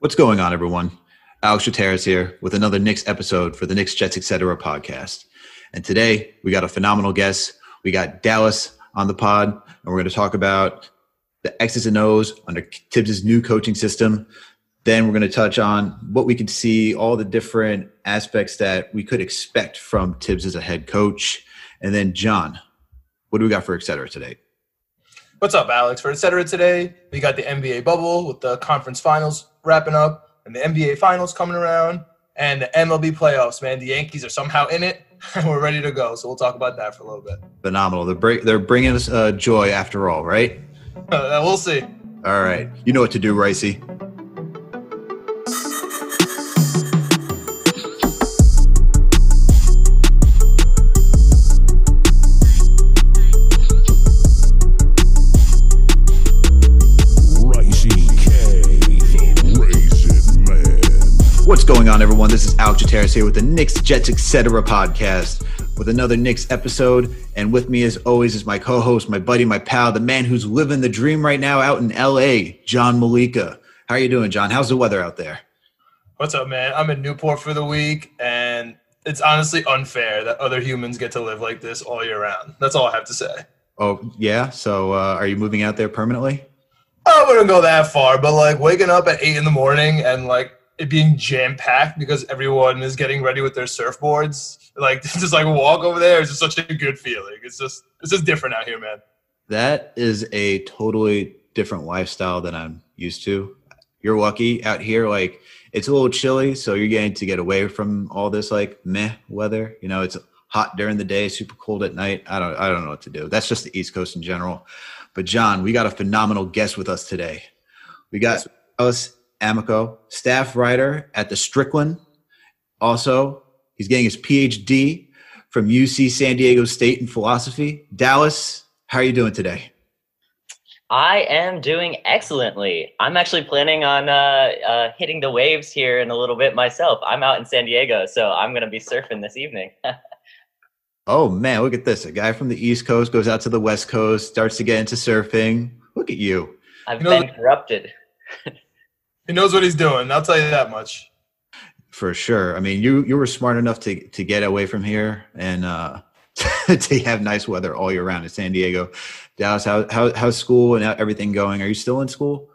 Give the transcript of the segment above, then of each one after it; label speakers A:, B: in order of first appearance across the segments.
A: What's going on, everyone? Alex Chateras here with another Knicks episode for the Knicks Jets Etc. podcast. And today we got a phenomenal guest. We got Dallas on the pod, and we're going to talk about the X's and O's under Thibs' new coaching system. Then we're going to touch on what we could see, all the different aspects that we could expect from Thibs as a head coach. And then, John, what do we got for Etc. today?
B: What's up, Alex? For etc. today, we got the NBA bubble with the conference finals wrapping up and the NBA finals coming around and the MLB playoffs, man. The Yankees are somehow in it and we're ready to go. So we'll talk about that for a little bit.
A: Phenomenal. They're, they're bringing us uh, joy after all, right?
B: we'll see.
A: All right. You know what to do, Ricey. On, everyone? This is Alex Chateras here with the Knicks Jets Etc. podcast with another Knicks episode. And with me, as always, is my co host, my buddy, my pal, the man who's living the dream right now out in LA, John Malika. How are you doing, John? How's the weather out there?
B: What's up, man? I'm in Newport for the week, and it's honestly unfair that other humans get to live like this all year round. That's all I have to say.
A: Oh, yeah? So uh, are you moving out there permanently?
B: I wouldn't go that far, but like waking up at eight in the morning and like it being jam packed because everyone is getting ready with their surfboards. Like just like walk over there is just such a good feeling. It's just it's just different out here, man.
A: That is a totally different lifestyle than I'm used to. You're lucky out here, like it's a little chilly, so you're getting to get away from all this like meh weather. You know, it's hot during the day, super cold at night. I don't I don't know what to do. That's just the East Coast in general. But John, we got a phenomenal guest with us today. We got Dallas Amico, staff writer at the Strickland. Also, he's getting his PhD from UC San Diego State in philosophy. Dallas, how are you doing today?
C: I am doing excellently. I'm actually planning on uh, uh, hitting the waves here in a little bit myself. I'm out in San Diego, so I'm going to be surfing this evening.
A: oh, man, look at this. A guy from the East Coast goes out to the West Coast, starts to get into surfing. Look at you.
C: I've
B: You know-
C: been corrupted.
B: He knows what he's doing. I'll tell you that much.
A: For sure. I mean, you you were smart enough to to get away from here and uh, to have nice weather all year round in San Diego. Dallas, how, how how's school and everything going? Are you still in school?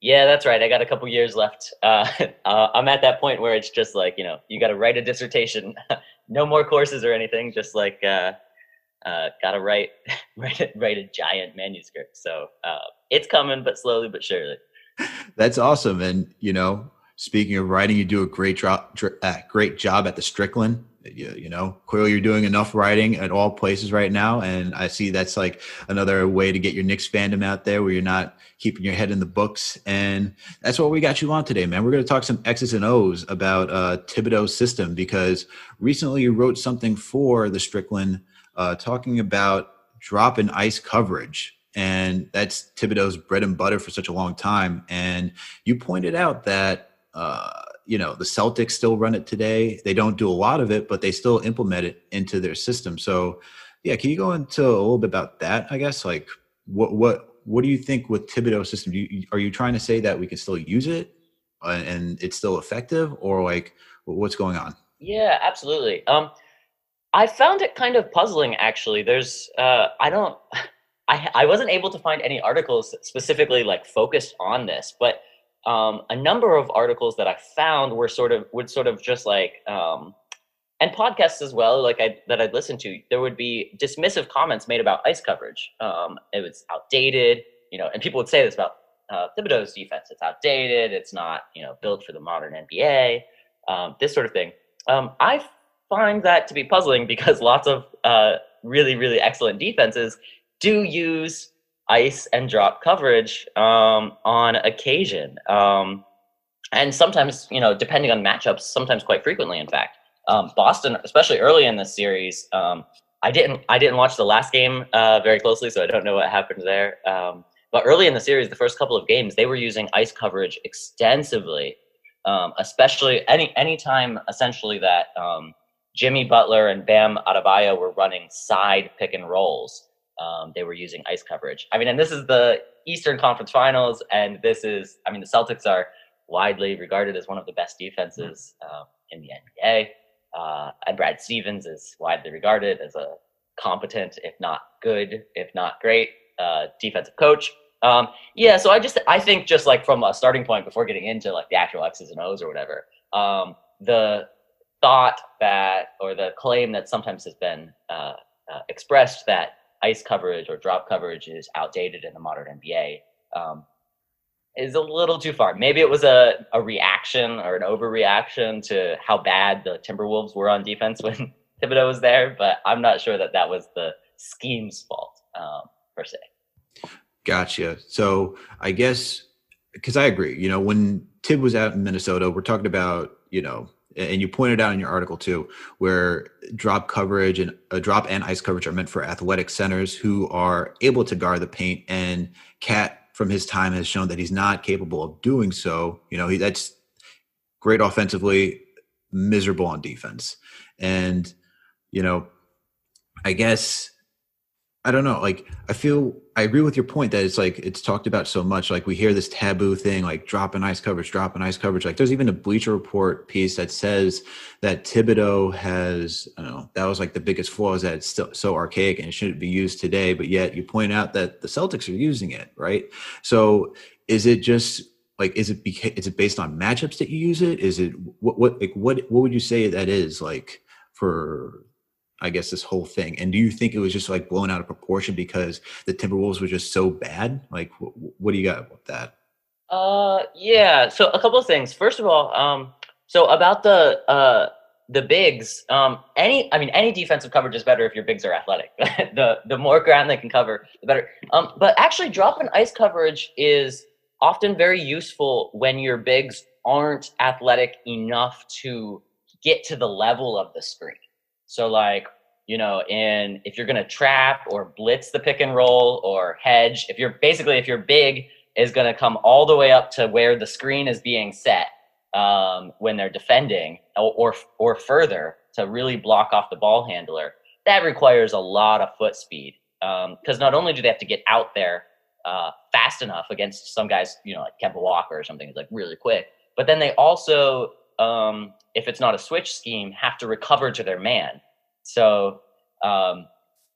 C: Yeah, that's right. I got a couple years left. Uh, uh, I'm at that point where it's just like, you know, you got to write a dissertation. no more courses or anything. Just like, uh, uh, got to write, write, a- write a giant manuscript. So uh, it's coming, but slowly but surely.
A: That's awesome. And you know, speaking of writing, you do a great job. Uh, great job at the Strickland. You, you know, clearly you're doing enough writing at all places right now, and I see that's like another way to get your Knicks fandom out there, where you're not keeping your head in the books. And that's what we got you on today, man. We're going to talk some X's and O's about uh, Thibodeau's system because recently you wrote something for the Strickland uh, talking about drop and ice coverage and that's Thibodeau's bread and butter for such a long time. And you pointed out that uh, you know the Celtics still run it today. They don't do a lot of it, but they still implement it into their system. So, yeah, can you go into a little bit about that? I guess like what what what do you think with Thibodeau's system? You, are you trying to say that we can still use it uh, and it's still effective, or like what's going on?
C: Yeah, absolutely. Um, I found it kind of puzzling, actually. There's, uh, I don't, I, I wasn't able to find any articles specifically like focused on this, but um, a number of articles that I found were sort of would sort of just like, um, and podcasts as well, like I that I'd listen to. There would be dismissive comments made about ice coverage. Um, it was outdated, you know, and people would say this about uh, Thibodeau's defense. It's outdated. It's not, you know, built for the modern NBA. Um, this sort of thing. Um, I find that to be puzzling because lots of uh, really, really excellent defenses do use ice and drop coverage um, on occasion. Um, and sometimes, you know, depending on matchups, sometimes quite frequently, in fact. Um, Boston, especially early in this series, um, I didn't I didn't watch the last game uh, very closely, so I don't know what happened there. Um, but early in the series, the first couple of games, they were using ice coverage extensively, um, especially any any time essentially that Jimmy Butler and Bam Adebayo were running side pick and rolls. Um, they were using ice coverage. I mean, and this is the Eastern Conference Finals, and this is, I mean, the Celtics are widely regarded as one of the best defenses uh, in the NBA. Uh, and Brad Stevens is widely regarded as a competent, if not good, if not great, uh, defensive coach. Um, yeah, so I just I think just like from a starting point before getting into like the actual X's and O's or whatever, um, the thought that or the claim that sometimes has been uh, uh, expressed that ice coverage or drop coverage is outdated in the modern NBA um, is a little too far. Maybe it was a, a reaction or an overreaction to how bad the Timberwolves were on defense when Thibodeau was there, but I'm not sure that that was the scheme's fault um, per se.
A: Gotcha. So I guess because I agree, you know, when Thib was out in Minnesota, we're talking about, you know, and you pointed out in your article too, where drop coverage and a uh, drop and ice coverage are meant for athletic centers who are able to guard the paint. And KAT from his time has shown that he's not capable of doing so. You know, he, that's great offensively, miserable on defense. And, you know, I guess I don't know. Like, I feel I agree with your point that it's like it's talked about so much. Like, we hear this taboo thing, like drop an ice coverage, drop an ice coverage. Like, there's even a Bleacher Report piece that says that Thibodeau has, I don't know, that was like the biggest flaw is that it's still so archaic and it shouldn't be used today. But yet, you point out that the Celtics are using it, right? So, is it just like is it is it based on matchups that you use it? Is it what what like what what would you say that is like for I guess this whole thing. And do you think it was just like blown out of proportion because the Timberwolves were just so bad? Like, wh- what do you got about that?
C: Uh, yeah. So a couple of things. First of all, um, so about the uh the bigs, um, any I mean any defensive coverage is better if your bigs are athletic. the the more ground they can cover, the better. Um, but actually, drop and ice coverage is often very useful when your bigs aren't athletic enough to get to the level of the screen. So like, you know, in if you're gonna trap or blitz the pick and roll or hedge, if you're basically if you're big is gonna come all the way up to where the screen is being set um, when they're defending or, or or further to really block off the ball handler. That requires a lot of foot speed because um, not only do they have to get out there uh, fast enough against some guys, you know, like Kemba Walker or something, like really quick, but then they also um, if it's not a switch scheme, have to recover to their man. So um,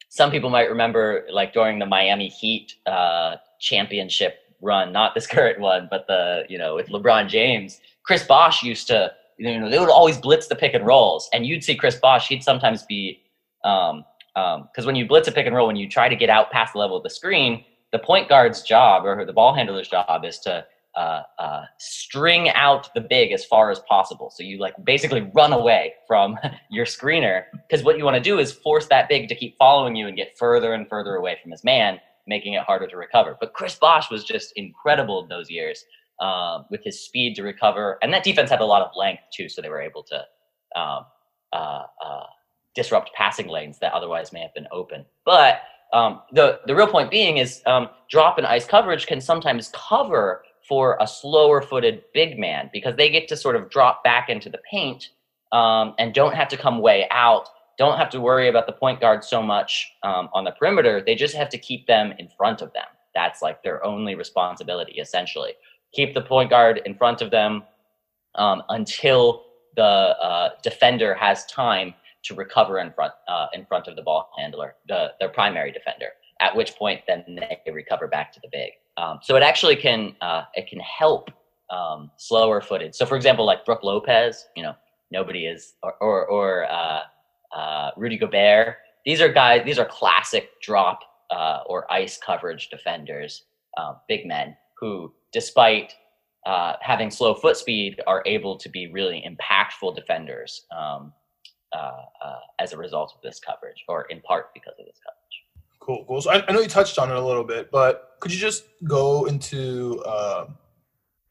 C: some people might remember, like during the Miami Heat uh, championship run, not this current one, but the you know with LeBron James, Chris Bosh used to you know they would always blitz the pick and rolls, and you'd see Chris Bosh. He'd sometimes be um, because um, when you blitz a pick and roll, when you try to get out past the level of the screen, the point guard's job or the ball handler's job is to uh, uh, string out the big as far as possible. So you like basically run away from your screener because what you want to do is force that big to keep following you and get further and further away from his man, making it harder to recover. But Chris Bosh was just incredible in those years um, with his speed to recover, and that defense had a lot of length too, so they were able to um, uh, uh disrupt passing lanes that otherwise may have been open. But um, the the real point being is um, drop and ice coverage can sometimes cover for a slower footed big man because they get to sort of drop back into the paint um, and don't have to come way out, don't have to worry about the point guard so much um, on the perimeter. They just have to keep them in front of them. That's like their only responsibility, essentially. Keep the point guard in front of them um, until the uh, defender has time to recover in front uh, in front of the ball handler, the their primary defender. At which point, then they recover back to the big. Um, so it actually can uh, it can help um, slower footed. So for example, like Brook Lopez, you know, nobody is or or, or uh, uh, Rudy Gobert. These are guys. These are classic drop uh, or ice coverage defenders, um, big men who, despite uh, having slow foot speed, are able to be really impactful defenders um, uh, as a result of this coverage, or in part because of this coverage.
B: Cool, cool. So I, I know you touched on it a little bit, but could you just go into, uh,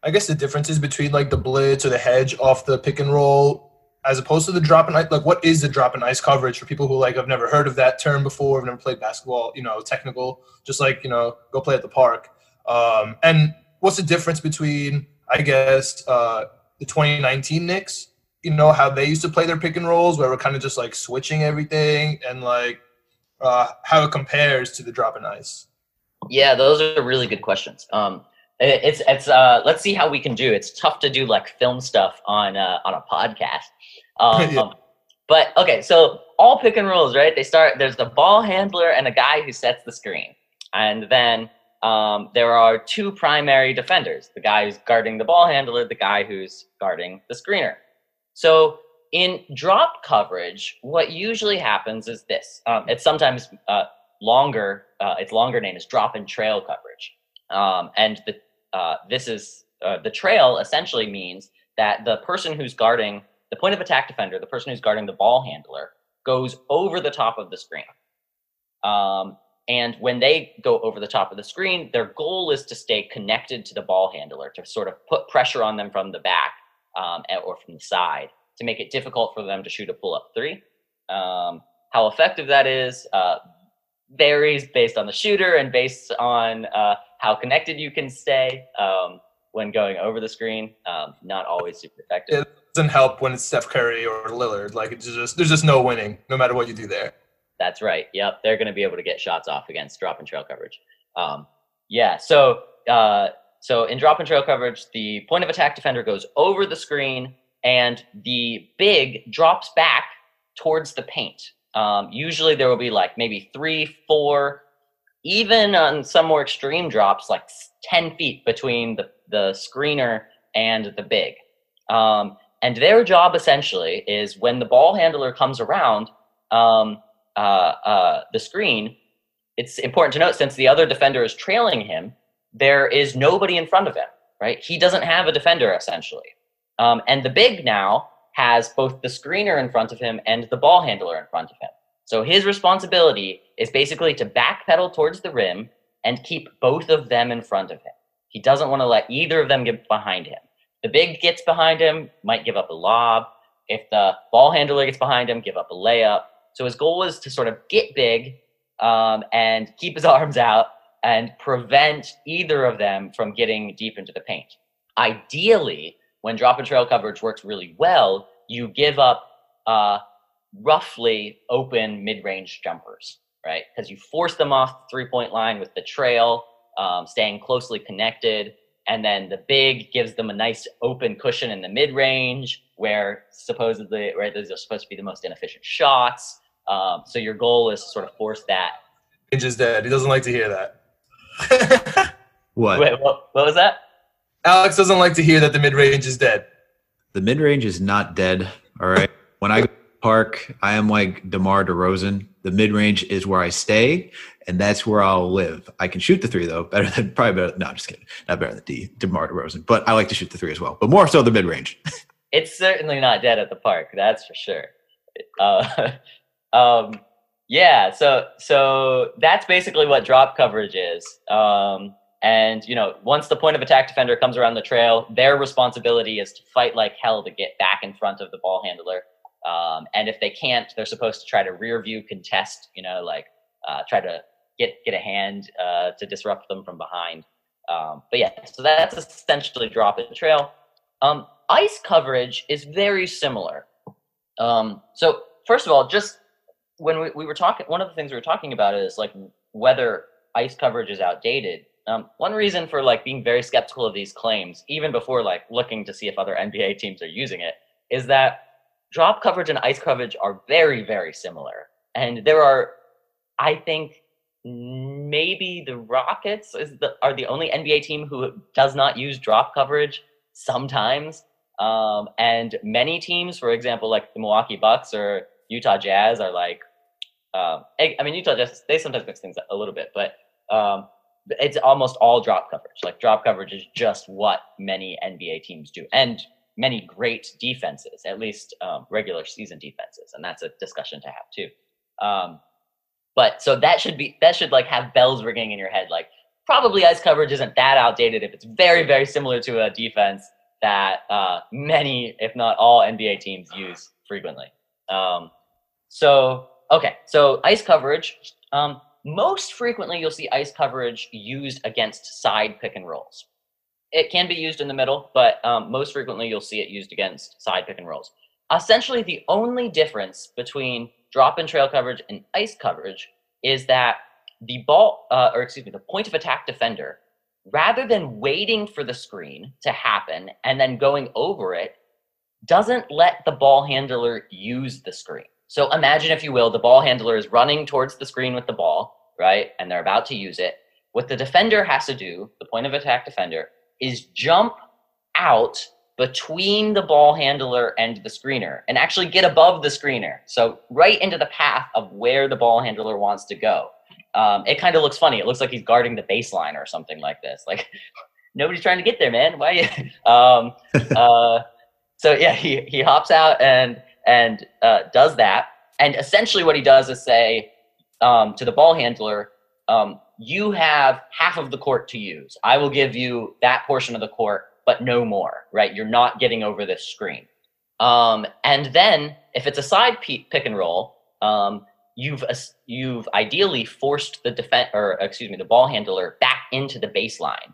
B: I guess, the differences between like the blitz or the hedge off the pick and roll, as opposed to the drop and ice? Like, what is the drop and ice coverage for people who like have never heard of that term before, have never played basketball? You know, technical, just like you know, go play at the park. Um, and what's the difference between, I guess, uh, the 2019 Knicks? You know how they used to play their pick and rolls, where we're kind of just like switching everything and like uh, how it compares to the drop and ice?
C: Yeah, those are really good questions. Um, it's it's uh let's see how we can do. It's tough to do like film stuff on uh, on a podcast. Um,
B: Yeah.
C: But okay, so all pick and rolls, right? They start. There's the ball handler and a guy who sets the screen, and then um, there are two primary defenders: the guy who's guarding the ball handler, the guy who's guarding the screener. So in drop coverage, what usually happens is this. Um, it's sometimes uh, longer. Uh, its longer name is drop and trail coverage, um, and the uh, this is uh, the trail essentially means that the person who's guarding the point of attack defender, the person who's guarding the ball handler, goes over the top of the screen. Um, and when they go over the top of the screen, their goal is to stay connected to the ball handler to sort of put pressure on them from the back um, or from the side to make it difficult for them to shoot a pull up three. Um, how effective that is uh, varies based on the shooter and based on uh, how connected you can stay um, when going over the screen. Um, not always super effective.
B: It doesn't help when it's Steph Curry or Lillard. Like it's just there's just no winning, no matter what you do there.
C: That's right. Yep, they're going to be able to get shots off against drop and trail coverage. Um, yeah. So uh, so in drop and trail coverage, the point of attack defender goes over the screen, and the big drops back towards the paint. Um, usually there will be like maybe three, four, even on some more extreme drops, like ten feet between the the screener and the big. Um, and their job essentially is when the ball handler comes around. Um, uh, uh, the screen, it's important to note since the other defender is trailing him, there is nobody in front of him, right? He doesn't have a defender essentially. Um, and the big now has both the screener in front of him and the ball handler in front of him. So his responsibility is basically to backpedal towards the rim and keep both of them in front of him. He doesn't want to let either of them get behind him. The big gets behind him, might give up a lob. If the ball handler gets behind him, give up a layup. So his goal is to sort of get big um, and keep his arms out and prevent either of them from getting deep into the paint. Ideally, when drop and trail coverage works really well, you give up uh, roughly open mid-range jumpers, right? Because you force them off the three-point line with the trail, um, staying closely connected, and then the big gives them a nice open cushion in the mid-range, where supposedly, right, those are supposed to be the most inefficient shots. Um, so your goal is to sort of force that.
B: Range is dead. He doesn't like to hear that.
A: What?
C: Wait, what, what was that?
B: Alex doesn't like to hear that the mid range is dead.
A: The mid range is not dead. All right. when I go park, I am like DeMar DeRozan. The mid range is where I stay, and that's where I'll live. I can shoot the three though, better than probably better. No, I'm just kidding. Not better than D DeMar DeRozan, but I like to shoot the three as well. But more so the mid range.
C: It's certainly not dead at the park. That's for sure. Uh, um, yeah. So so that's basically what drop coverage is. Um, and you know, once the point of attack defender comes around the trail, their responsibility is to fight like hell to get back in front of the ball handler. Um, and if they can't, they're supposed to try to rear view contest. You know, like uh, try to get get a hand uh, to disrupt them from behind. Um, but yeah, so that's essentially drop and trail. Um, ice coverage is very similar. Um, so first of all, just when we, we were talking, one of the things we were talking about is like whether ice coverage is outdated. Um, one reason for like being very skeptical of these claims, even before like looking to see if other NBA teams are using it, is that drop coverage and ice coverage are very, very similar. And there are, I think, maybe the Rockets is the, are the only NBA team who does not use drop coverage sometimes. Um, and many teams, for example, like the Milwaukee Bucks or Utah Jazz, are like, um, I mean, Utah Jazz they sometimes mix things up a little bit, but um, it's almost all drop coverage. Like drop coverage is just what many NBA teams do, and many great defenses, at least um, regular season defenses, and that's a discussion to have too. Um, but so that should be that should like have bells ringing in your head, like probably ice coverage isn't that outdated if it's very very similar to a defense that uh, many, if not all, NBA teams use frequently. Um, so, okay, so ice coverage. Um, most frequently, you'll see ice coverage used against side pick and rolls. It can be used in the middle, but um, most frequently, you'll see it used against side pick and rolls. Essentially, the only difference between drop and trail coverage and ice coverage is that the ball, uh, or excuse me, the point of attack defender rather than waiting for the screen to happen and then going over it, doesn't let the ball handler use the screen. So imagine, if you will, the ball handler is running towards the screen with the ball, right? And they're about to use it. What the defender has to do, the point of attack defender, is jump out between the ball handler and the screener and actually get above the screener. So right into the path of where the ball handler wants to go. Um, it kind of looks funny. It looks like he's guarding the baseline or something like this. Like nobody's trying to get there, man. Why? Um, uh, so yeah, he he hops out and and uh, does that. And essentially, what he does is say um, to the ball handler, um, "You have half of the court to use. I will give you that portion of the court, but no more. Right? You're not getting over this screen." Um, and then, if it's a side pick and roll, um, you've you've ideally forced the defense or excuse me the ball handler back into the baseline.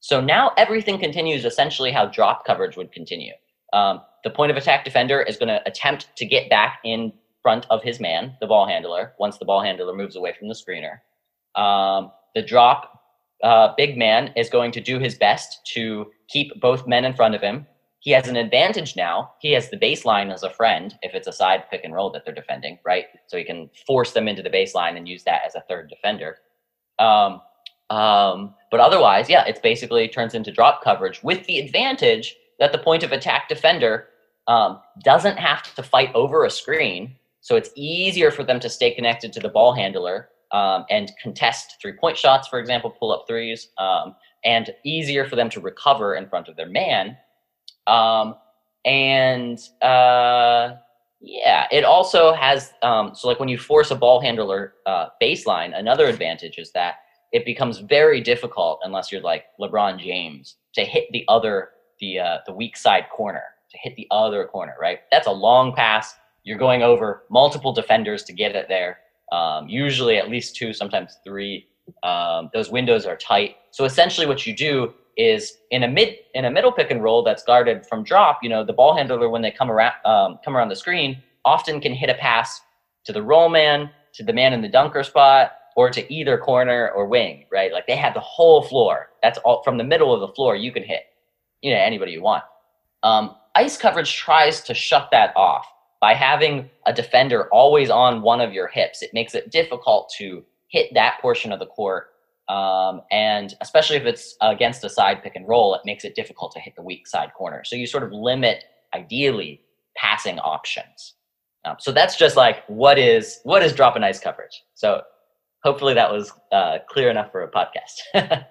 C: So now everything continues essentially how drop coverage would continue. Um, the point of attack defender is going to attempt to get back in front of his man, the ball handler, once the ball handler moves away from the screener. Um, the drop uh, big man is going to do his best to keep both men in front of him he has an advantage now. He has the baseline as a friend if it's a side pick and roll that they're defending, right? So he can force them into the baseline and use that as a third defender. Um, um, but otherwise, yeah, it's basically turns into drop coverage with the advantage that the point of attack defender um, doesn't have to fight over a screen. So it's easier for them to stay connected to the ball handler um, and contest three point shots, for example, pull up threes, um, and easier for them to recover in front of their man um, and uh, yeah, it also has um, so like when you force a ball handler uh, baseline, another advantage is that it becomes very difficult unless you're like LeBron James to hit the other the uh, the weak side corner to hit the other corner. Right, that's a long pass. You're going over multiple defenders to get it there. Um, usually at least two, sometimes three. Um, those windows are tight. So essentially, what you do is in a mid in a middle pick and roll that's guarded from drop. You know, the ball handler when they come around um, come around the screen often can hit a pass to the roll man, to the man in the dunker spot, or to either corner or wing. Right, like they have the whole floor. That's all from the middle of the floor. You can hit, you know, anybody you want. Um, ice coverage tries to shut that off by having a defender always on one of your hips. It makes it difficult to hit that portion of the court um, and especially if it's against a side pick and roll, it makes it difficult to hit the weak side corner. So you sort of limit, ideally, passing options. Um, so that's just like what is what is drop and ice coverage. So hopefully that was uh, clear enough for a podcast.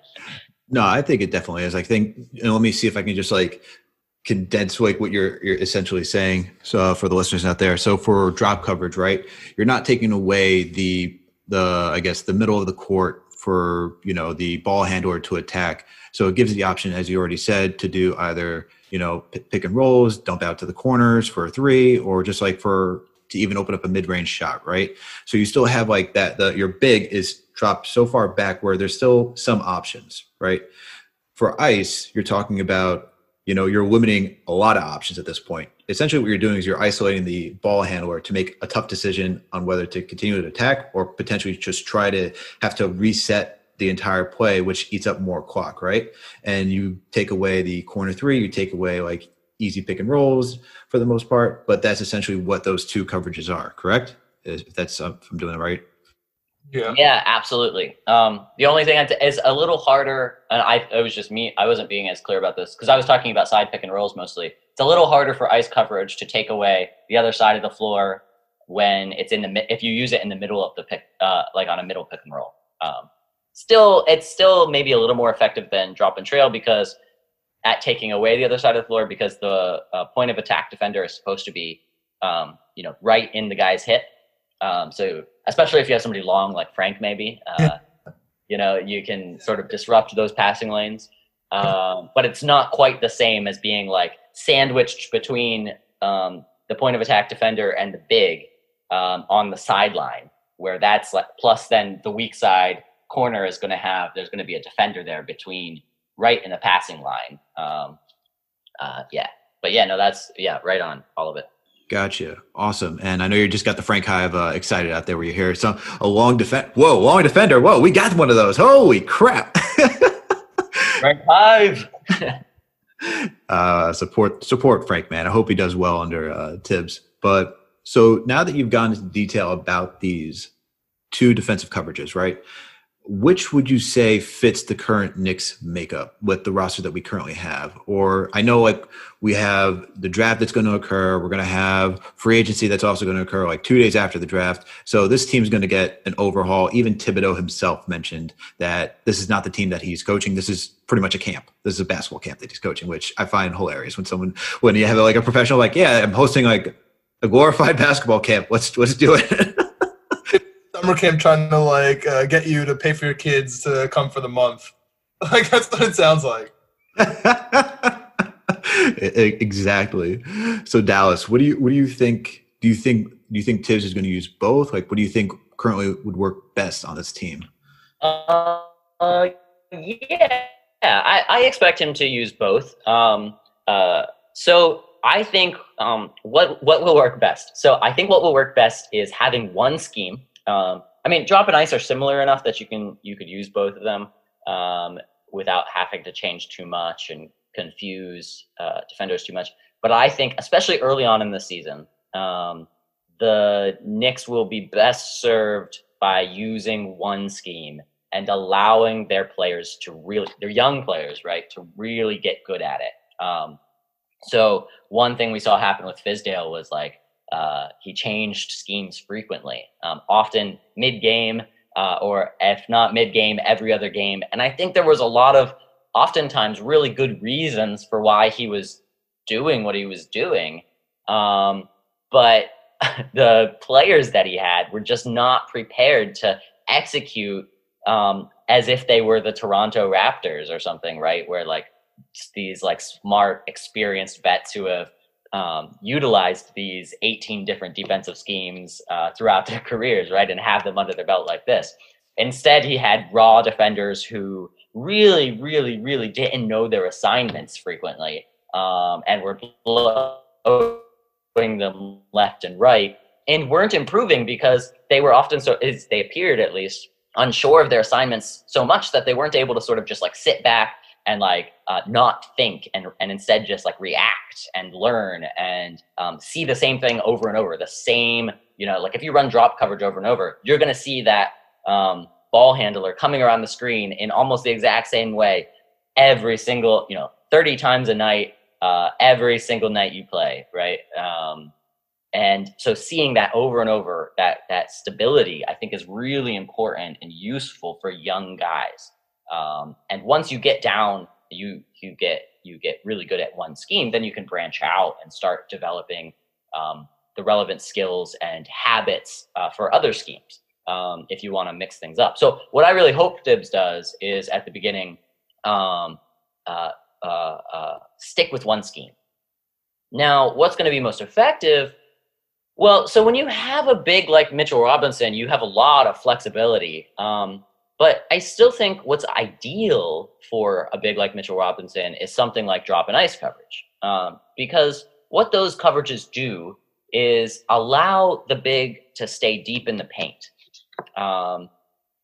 A: no, I think it definitely is. I think. Let me see if I can just like condense like what you're you're essentially saying. So for the listeners out there, so for drop coverage, right? You're not taking away the the I guess the middle of the court for you know the ball handler to attack. So it gives the option, as you already said, to do either you know pick and rolls, dump out to the corners for a three, or just like for to even open up a mid-range shot, right? So you still have like that. The your big is dropped so far back where there's still some options, right? For ice, you're talking about you know you're limiting a lot of options at this point essentially what you're doing is you're isolating the ball handler to make a tough decision on whether to continue to attack or potentially just try to have to reset the entire play, which eats up more clock, right? And you take away the corner three, you take away like easy pick and rolls for the most part, but that's essentially what those two coverages are, correct? If that's if I'm doing it right.
C: Yeah. Yeah, absolutely. Um, the only thing is a little harder, and I it was just me. I wasn't being as clear about this because I was talking about side pick and rolls mostly it's a little harder for ice coverage to take away the other side of the floor when it's in the if you use it in the middle of the pick, uh, like on a middle pick and roll. Um, still, it's still maybe a little more effective than drop and trail because at taking away the other side of the floor because the uh, point of attack defender is supposed to be um, you know right in the guy's hit. Um, so especially if you have somebody long like Frank, maybe uh, you know you can sort of disrupt those passing lanes. Um, but it's not quite the same as being like sandwiched between um, the point of attack defender and the big um, on the sideline, where that's like plus then the weak side corner is going to have there's going to be a defender there between right in the passing line. Um, uh, yeah, but yeah, no, that's yeah, right on all of it.
A: Gotcha. Awesome. And I know you just got the Frank Hive uh, excited out there where you hear some a long defend. Whoa, long defender. Whoa, we got one of those. Holy crap.
C: Frank five.
A: uh, support support Frank, man. I hope he does well under uh, Thibs. But so now that you've gone into detail about these two defensive coverages, right? Which would you say fits the current Knicks makeup with the roster that we currently have? Or I know like we have the draft that's going to occur. We're going to have free agency that's also going to occur like two days after the draft. So this team's going to get an overhaul. Even Thibodeau himself mentioned that this is not the team that he's coaching. This is pretty much a camp. This is a basketball camp that he's coaching, which I find hilarious when someone, when you have like a professional, like, yeah, I'm hosting like a glorified basketball camp. Let's, let's do it.
B: summer camp trying to like uh, get you to pay for your kids to come for the month. Like that's what it sounds like.
A: exactly. So Dallas, what do you what do you think? Do you think do you think Thibs is going to use both? Like, what do you think currently would work best on this team?
C: Uh, uh yeah, I, I expect him to use both. Um, uh, so I think um, what what will work best. So I think what will work best is having one scheme um, I mean, drop and ice are similar enough that you can you could use both of them um, without having to change too much and confuse uh, defenders too much. But I think, especially early on in the season, um, the Knicks will be best served by using one scheme and allowing their players to really, their young players, right, to really get good at it. Um, so one thing we saw happen with Fizdale was like uh, he changed schemes frequently, um, often mid game, uh, or if not mid game, every other game. And I think there was a lot of, oftentimes, really good reasons for why he was doing what he was doing. Um, but the players that he had were just not prepared to execute um, as if they were the Toronto Raptors or something, right? Where like these like smart, experienced vets who have um, utilized these 18 different defensive schemes uh, throughout their careers, right, and have them under their belt like this. Instead, he had raw defenders who really, really, really didn't know their assignments frequently um, and were blowing them left and right and weren't improving because they were often so, they appeared at least, unsure of their assignments so much that they weren't able to sort of just like sit back and like uh, not think and, and instead just like react and learn and um, see the same thing over and over the same you know like if you run drop coverage over and over you're going to see that um, ball handler coming around the screen in almost the exact same way every single you know 30 times a night uh, every single night you play right? Um, and so seeing that over and over that that stability i think is really important and useful for young guys um, and once you get down, you you get you get really good at one scheme, then you can branch out and start developing um, the relevant skills and habits uh, for other schemes um, if you want to mix things up. So what I really hope Thibs does is at the beginning um, uh, uh, uh stick with one scheme. Now, what's going to be most effective? Well, so when you have a big like Mitchell Robinson, you have a lot of flexibility. Um, but I still think what's ideal for a big like Mitchell Robinson is something like drop and ice coverage. Um, because what those coverages do is allow the big to stay deep in the paint. Um,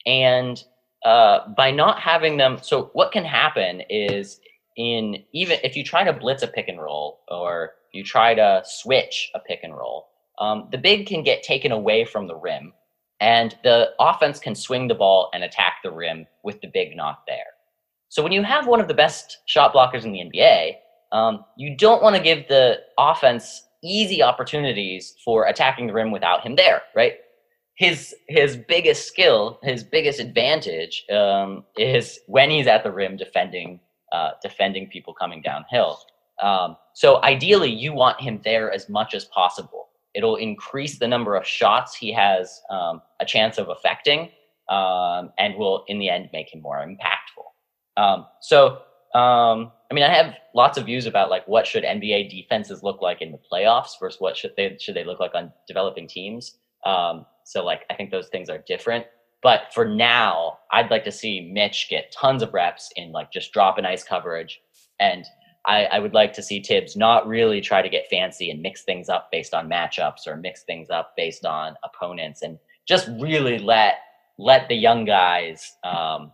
C: and uh, by not having them, so what can happen is in even if you try to blitz a pick and roll or you try to switch a pick and roll, um, the big can get taken away from the rim and the offense can swing the ball and attack the rim with the big not there. So when you have one of the best shot blockers in the NBA, um, you don't want to give the offense easy opportunities for attacking the rim without him there, right? His his biggest skill, his biggest advantage, um, is when he's at the rim defending uh, defending people coming downhill. Um, so ideally, you want him there as much as possible it'll increase the number of shots he has um, a chance of affecting um, and will in the end make him more impactful. Um, so um, i mean i have lots of views about like what should nba defenses look like in the playoffs versus what should they should they look like on developing teams. Um, so like i think those things are different. But for now i'd like to see mitch get tons of reps in like just drop and ice coverage and I, I, would like to see Thibs not really try to get fancy and mix things up based on matchups or mix things up based on opponents, and just really let let the young guys um,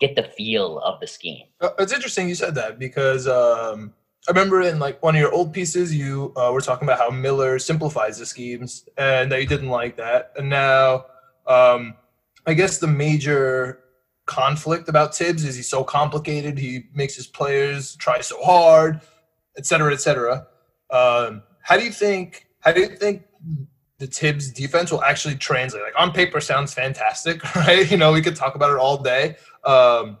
C: get the feel of the scheme.
B: Uh, It's interesting you said that because um, I remember in like one of your old pieces, you uh, were talking about how Miller simplifies the schemes and that you didn't like that. And now, um, I guess the major conflict about Thibs is he's so complicated. He makes his players try so hard, et cetera, et cetera. Um, how do you think? How do you think the Thibs defense will actually translate? Like on paper, sounds fantastic, right? You know, we could talk about it all day. Um,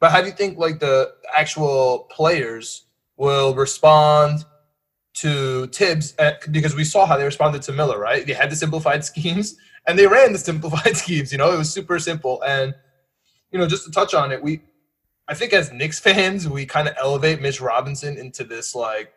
B: but how do you think like the actual players will respond to Thibs? Because we saw how they responded to Miller, right? They had the simplified schemes and they ran the simplified schemes. You know, it was super simple. And you know, just to touch on it, we, I think as Knicks fans, we kind of elevate Mitch Robinson into this like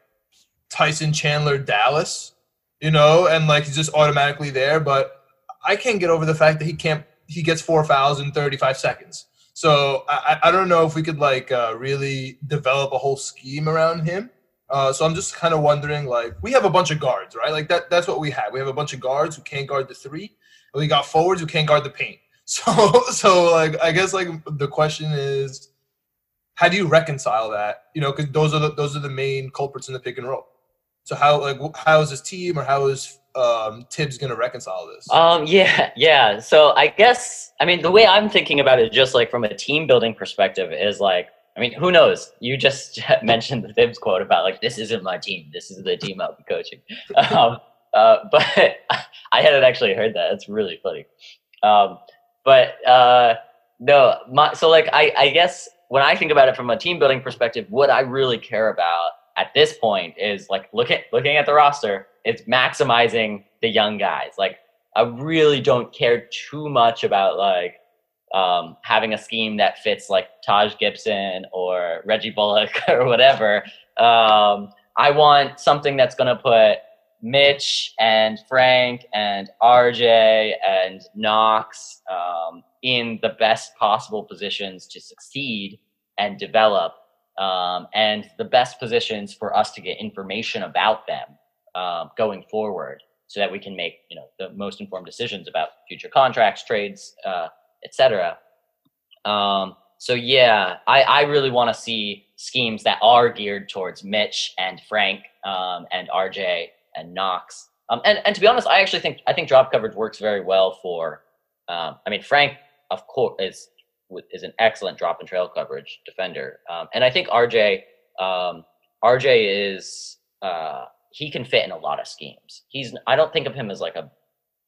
B: Tyson Chandler Dallas, you know, and like he's just automatically there. But I can't get over the fact that he can't. He gets four fouls in 35 seconds. So I, I don't know if we could like uh, really develop a whole scheme around him. Uh, so I'm just kind of wondering, like, we have a bunch of guards, right? Like that. That's what we have. We have a bunch of guards who can't guard the three, and we got forwards who can't guard the paint. So, so like, I guess like the question is, how do you reconcile that? You know, because those are the those are the main culprits in the pick and roll. So how like how is this team or how is um, Thibs going to reconcile this?
C: Um, yeah, yeah. So I guess I mean the way I'm thinking about it, just like from a team building perspective, is like I mean, who knows? You just mentioned the Thibs quote about like this isn't my team. This is the team I'll be coaching. Um, uh, but I hadn't actually heard that. It's really funny. Um, but uh, no, my, so like I, I guess when I think about it from a team building perspective, what I really care about at this point is like look at looking at the roster. It's maximizing the young guys. Like I really don't care too much about like um, having a scheme that fits like Taj Gibson or Reggie Bullock or whatever. Um, I want something that's going to put Mitch and Frank and RJ and Knox um, in the best possible positions to succeed and develop, um, and the best positions for us to get information about them um, going forward, so that we can make you know the most informed decisions about future contracts, trades, uh, etc. Um, so yeah, I, I really want to see schemes that are geared towards Mitch and Frank um, and RJ and Knox. Um, and, and to be honest, I actually think I think drop coverage works very well for. Um, I mean, Frank, of course, is is an excellent drop and trail coverage defender, um, and I think RJ um, RJ is uh, he can fit in a lot of schemes. He's I don't think of him as like a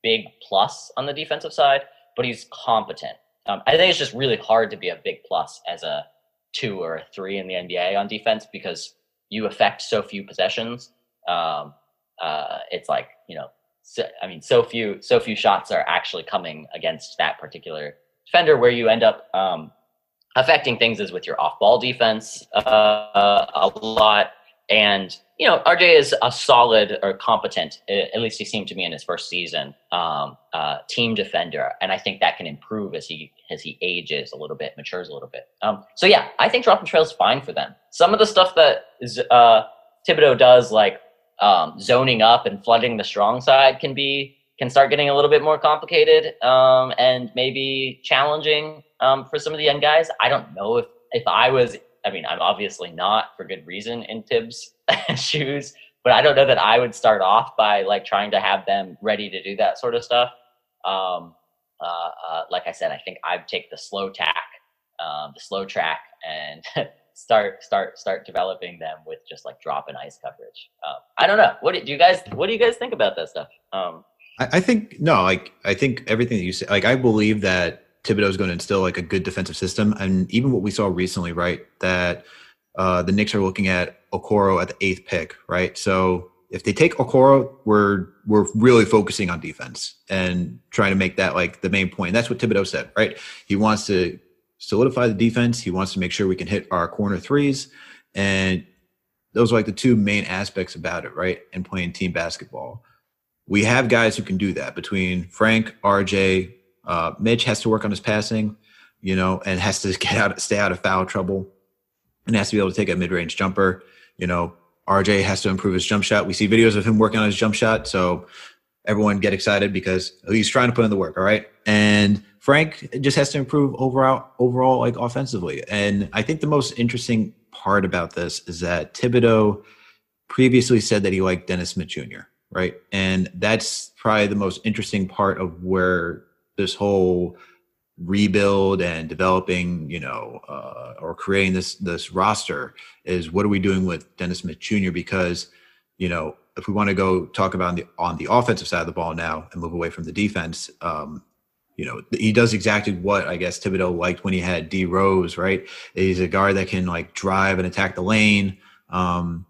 C: big plus on the defensive side, but he's competent. Um, I think it's just really hard to be a big plus as a two or a three in the NBA on defense because you affect so few possessions. Um, uh, it's like you know, so, I mean, so few so few shots are actually coming against that particular defender. Where you end up um, affecting things is with your off-ball defense uh, a lot, and you know, RJ is a solid or competent, at least he seemed to me in his first season, um, uh, team defender, and I think that can improve as he as he ages a little bit, matures a little bit. Um, so yeah, I think drop and trail is fine for them. Some of the stuff that is, uh, Thibodeau does, like um, zoning up and flooding the strong side, can be can start getting a little bit more complicated um, and maybe challenging um, for some of the young guys. I don't know if if I was I mean, I'm obviously not for good reason in Thibs shoes, but I don't know that I would start off by like trying to have them ready to do that sort of stuff. Um, uh, uh, like I said, I think I'd take the slow tack, um, the slow track, and start start start developing them with just like drop and ice coverage. Um, I don't know. What do you guys What do you guys think about that stuff? Um,
A: I, I think no, like I think everything that you say, like I believe that Thibodeau is going to instill like a good defensive system, and even what we saw recently, right? That uh, the Knicks are looking at Okoro at the eighth pick, right? So if they take Okoro, we're we're really focusing on defense and trying to make that like the main point. And that's what Thibodeau said, right? He wants to solidify the defense. He wants to make sure we can hit our corner threes, and those are like the two main aspects about it, right? And playing team basketball, we have guys who can do that between Frank, RJ, uh, Mitch has to work on his passing, you know, and has to get out, stay out of foul trouble, and has to be able to take a mid-range jumper. You know, RJ has to improve his jump shot. We see videos of him working on his jump shot, so everyone get excited because he's trying to put in the work. All right, and Frank just has to improve overall, overall, like offensively. And I think the most interesting part about this is that Thibodeau previously said that he liked Dennis Smith Jr. Right, and that's probably the most interesting part of where this whole rebuild and developing, you know, uh, or creating this this roster is what are we doing with Dennis Smith Jr. Because you know, if we want to go talk about on the on the offensive side of the ball now and move away from the defense, um, you know, he does exactly what I guess Thibodeau liked when he had D Rose, right? He's a guard that can like drive and attack the lane. Um,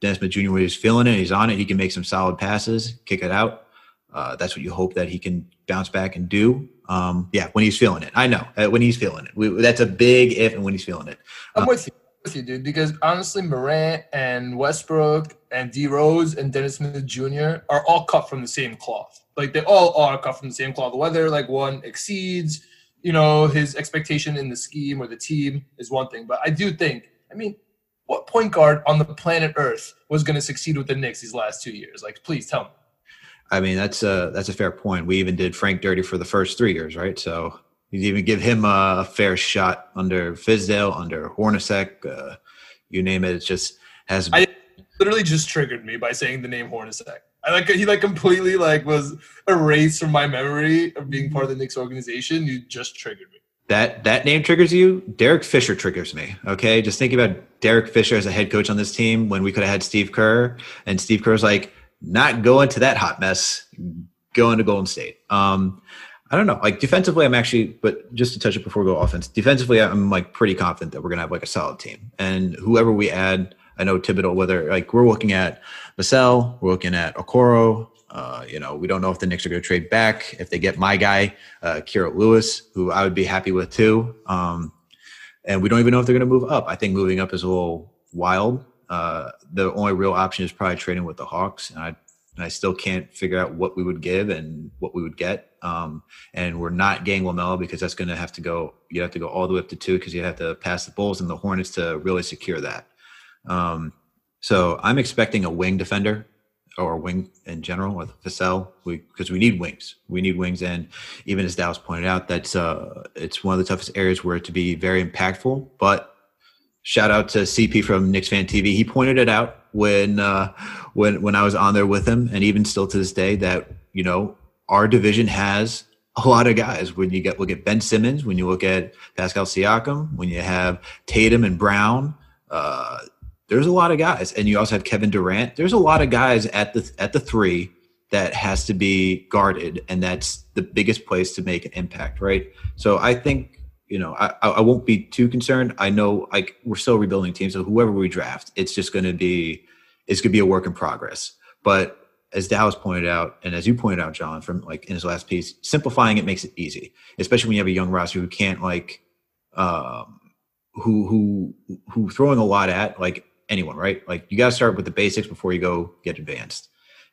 A: Dennis Smith Jr. he's feeling it, he's on it. He can make some solid passes, kick it out. Uh, that's what you hope that he can bounce back and do. Um, yeah, when he's feeling it. I know uh, when he's feeling it. We, that's a big if, and when he's feeling it.
B: I'm uh, with you, with you, dude. Because honestly, Morant and Westbrook and D Rose and Dennis Smith Jr. are all cut from the same cloth. Like they all are cut from the same cloth. Whether like one exceeds, you know, his expectation in the scheme or the team is one thing. But I do think, I mean, what point guard on the planet Earth was going to succeed with the Knicks these last two years? Like, please tell me.
A: I mean, that's a that's a fair point. We even did Frank dirty for the first three years, right? So you even give him a fair shot under Fizdale, under Hornacek, uh, you name it. It just has.
B: I literally just triggered me by saying the name Hornacek. I like he like completely like was erased from my memory of being part of the Knicks organization. You just triggered me.
A: That that name triggers you. Derek Fisher triggers me. Okay, just think about Derek Fisher as a head coach on this team when we could have had Steve Kerr, and Steve Kerr's like not going to that hot mess, going to Golden State. Um, I don't know. Like defensively, I'm actually, but just to touch it before we go offense, defensively, I'm like pretty confident that we're gonna have like a solid team, and whoever we add, I know Thibodeau. Whether like we're looking at Vassell, we're looking at Okoro. Uh, you know, we don't know if the Knicks are going to trade back. If they get my guy, uh, Kira Lewis, who I would be happy with too. Um, and we don't even know if they're going to move up. I think moving up is a little wild. Uh, the only real option is probably trading with the Hawks, and I and I still can't figure out what we would give and what we would get. Um, and we're not getting Lamelo because that's going to have to go. You have to go all the way up to two because you have to pass the Bulls and the Hornets to really secure that. Um, so I'm expecting a wing defender or wing in general with Vassell because we, we need wings. We need wings, and even as Dallas pointed out, that's uh, it's one of the toughest areas where it to be very impactful. But shout out to CP from Knicks Fan TV. He pointed it out when uh, when when I was on there with him, and even still to this day, that you know our division has a lot of guys. When you get look at Ben Simmons, when you look at Pascal Siakam, when you have Tatum and Brown. Uh, there's a lot of guys, and you also have Kevin Durant. There's a lot of guys at the at the three that has to be guarded, and that's the biggest place to make an impact, right? So I think you know I I won't be too concerned. I know like we're still rebuilding teams, so whoever we draft, it's just going to be it's going to be a work in progress. But as Dallas pointed out, and as you pointed out, John, from like in his last piece, simplifying it makes it easy, especially when you have a young roster who can't like, um, who who who throwing a lot at like anyone, right? Like you got to start with the basics before you go get advanced.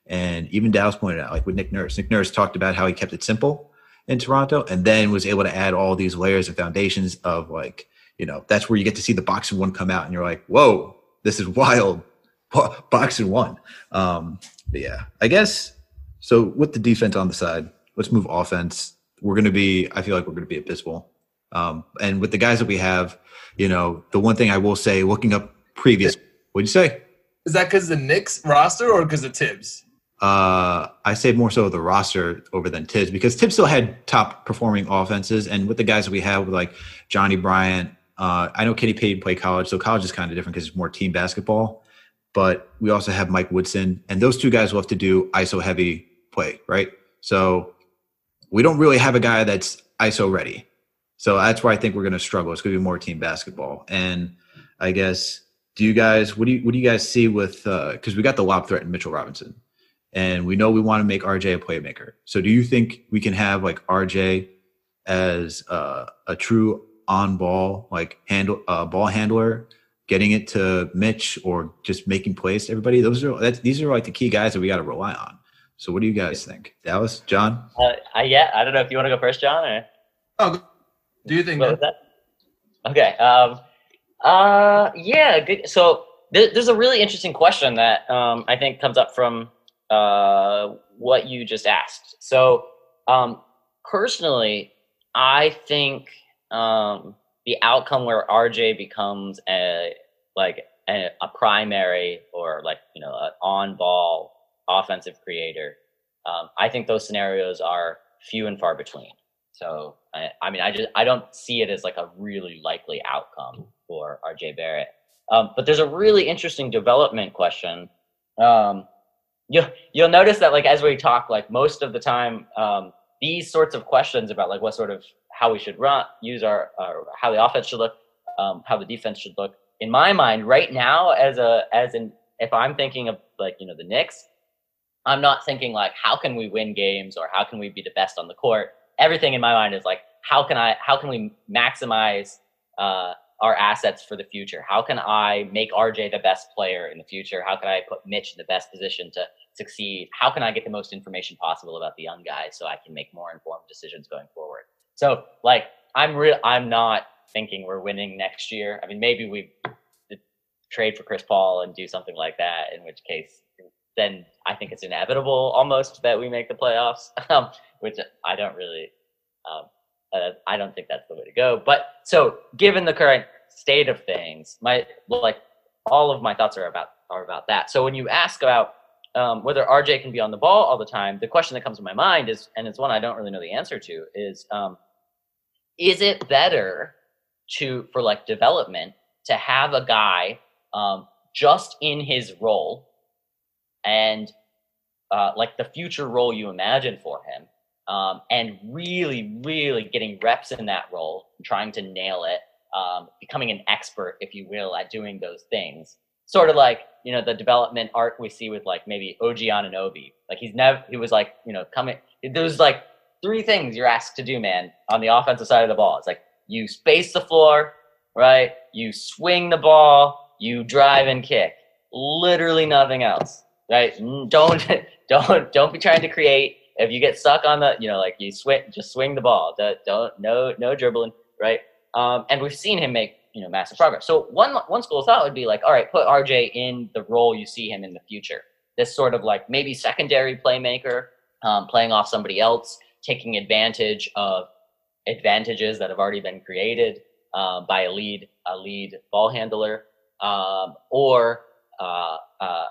A: And even Dallas pointed out, like with Nick Nurse, Nick Nurse talked about how he kept it simple in Toronto and then was able to add all these layers and foundations of like, you know, that's where you get to see the box and one come out and you're like, whoa, this is wild. Box and one. Um, but yeah, I guess so with the defense on the side, let's move offense. We're going to be, I feel like we're going to be abysmal. Um, and with the guys that we have, you know, the one thing I will say, looking up previous. What'd you say?
B: Is that because the Knicks roster or because of Thibs?
A: Uh, I say more so the roster over than Thibs because Thibs still had top performing offenses, and with the guys that we have, with like Johnnie Bryant, uh, I know Kenny Payton played college, so college is kind of different because it's more team basketball. But we also have Mike Woodson, and those two guys will have to do ISO heavy play, right? So we don't really have a guy that's ISO ready. So that's where I think we're going to struggle. It's going to be more team basketball, and I guess do you guys what do you what do you guys see with because uh, we got the lob threat in Mitchell Robinson, and we know we want to make RJ a playmaker. So do you think we can have like RJ as uh, a true on ball like handle uh, ball handler, getting it to Mitch or just making plays to everybody? Those are that's, these are like the key guys that we got to rely on. So what do you guys think, Dallas, John?
C: Uh, I, yeah, I don't know if you want to go first, John, or
B: oh, do you think that?
C: Okay. Um, uh, yeah. Good. So there, there's a really interesting question that um, I think comes up from uh, what you just asked. So um, personally, I think um, the outcome where RJ becomes a like a, a primary or like you know an on-ball offensive creator, um, I think those scenarios are few and far between. So I, I, mean, I just I don't see it as like a really likely outcome for RJ Barrett. Um, but there's a really interesting development question. Um, you'll you'll notice that like as we talk, like most of the time, um, these sorts of questions about like what sort of how we should run, use our, our how the offense should look, um, how the defense should look. In my mind, right now, as a as in if I'm thinking of like you know the Knicks, I'm not thinking like how can we win games or how can we be the best on the court. Everything in my mind is like how can I how can we maximize uh, our assets for the future? How can I make RJ the best player in the future? How can I put Mitch in the best position to succeed? How can I get the most information possible about the young guys so I can make more informed decisions going forward? So like I'm real I'm not thinking we're winning next year. I mean maybe we trade for Chris Paul and do something like that, in which case then I think it's inevitable almost that we make the playoffs, um, which I don't really um, uh, I don't think that's the way to go. But so given the current state of things, my like all of my thoughts are about are about that. So when you ask about um, whether RJ can be on the ball all the time, the question that comes to my mind is, and it's one I don't really know the answer to, is um, is it better to for like development to have a guy um, just in his role and uh, like the future role you imagine for him um, and really, really getting reps in that role, trying to nail it, um, becoming an expert, if you will, at doing those things. Sort of like you know the development arc we see with like maybe OG Anunoby. Like he's never he was like you know coming. There's like three things you're asked to do, man, on the offensive side of the ball. It's like you space the floor, right? You swing the ball, you drive and kick. Literally nothing else, right? Don't don't don't be trying to create if you get stuck on the, you know, like you swing, just swing the ball. Don't, don't no, no dribbling, right? Um, and we've seen him make, you know, massive progress. So one one school of thought would be like, all right, put RJ in the role you see him in the future. This sort of like maybe secondary playmaker, um, playing off somebody else, taking advantage of advantages that have already been created uh, by a lead a lead ball handler, um, or uh, uh,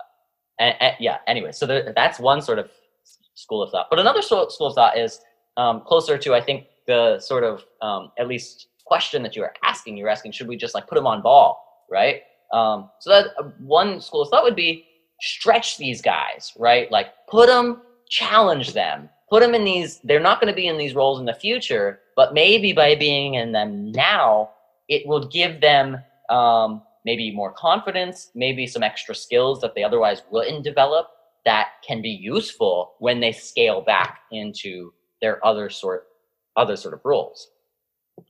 C: and, and, yeah. Anyway, so there, that's one sort of school of thought. But another school of thought is um, closer to, I think, the sort of um, at least question that you are asking. You're asking, should we just like put them on ball, right? Um, so that uh, one school of thought would be stretch these guys, right? Like put them, challenge them, put them in these. They're not going to be in these roles in the future, but maybe by being in them now, it will give them um, maybe more confidence, maybe some extra skills that they otherwise wouldn't develop that can be useful when they scale back into their other sort other sort of roles.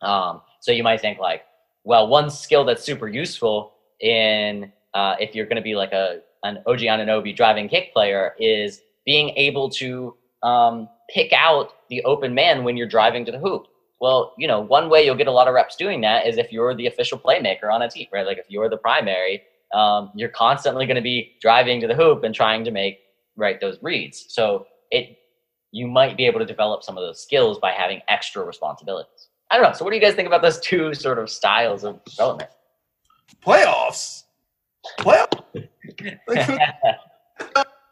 C: Um, so you might think like, well, one skill that's super useful in uh, if you're going to be like a an OG Anunoby driving kick player is being able to um, pick out the open man when you're driving to the hoop. Well, you know, one way you'll get a lot of reps doing that is if you're the official playmaker on a team, right? Like if you're the primary, um, you're constantly going to be driving to the hoop and trying to make right those reads. So it you might be able to develop some of those skills by having extra responsibilities. I don't know. So what do you guys think about those two sort of styles of development?
B: Playoffs. Playoffs.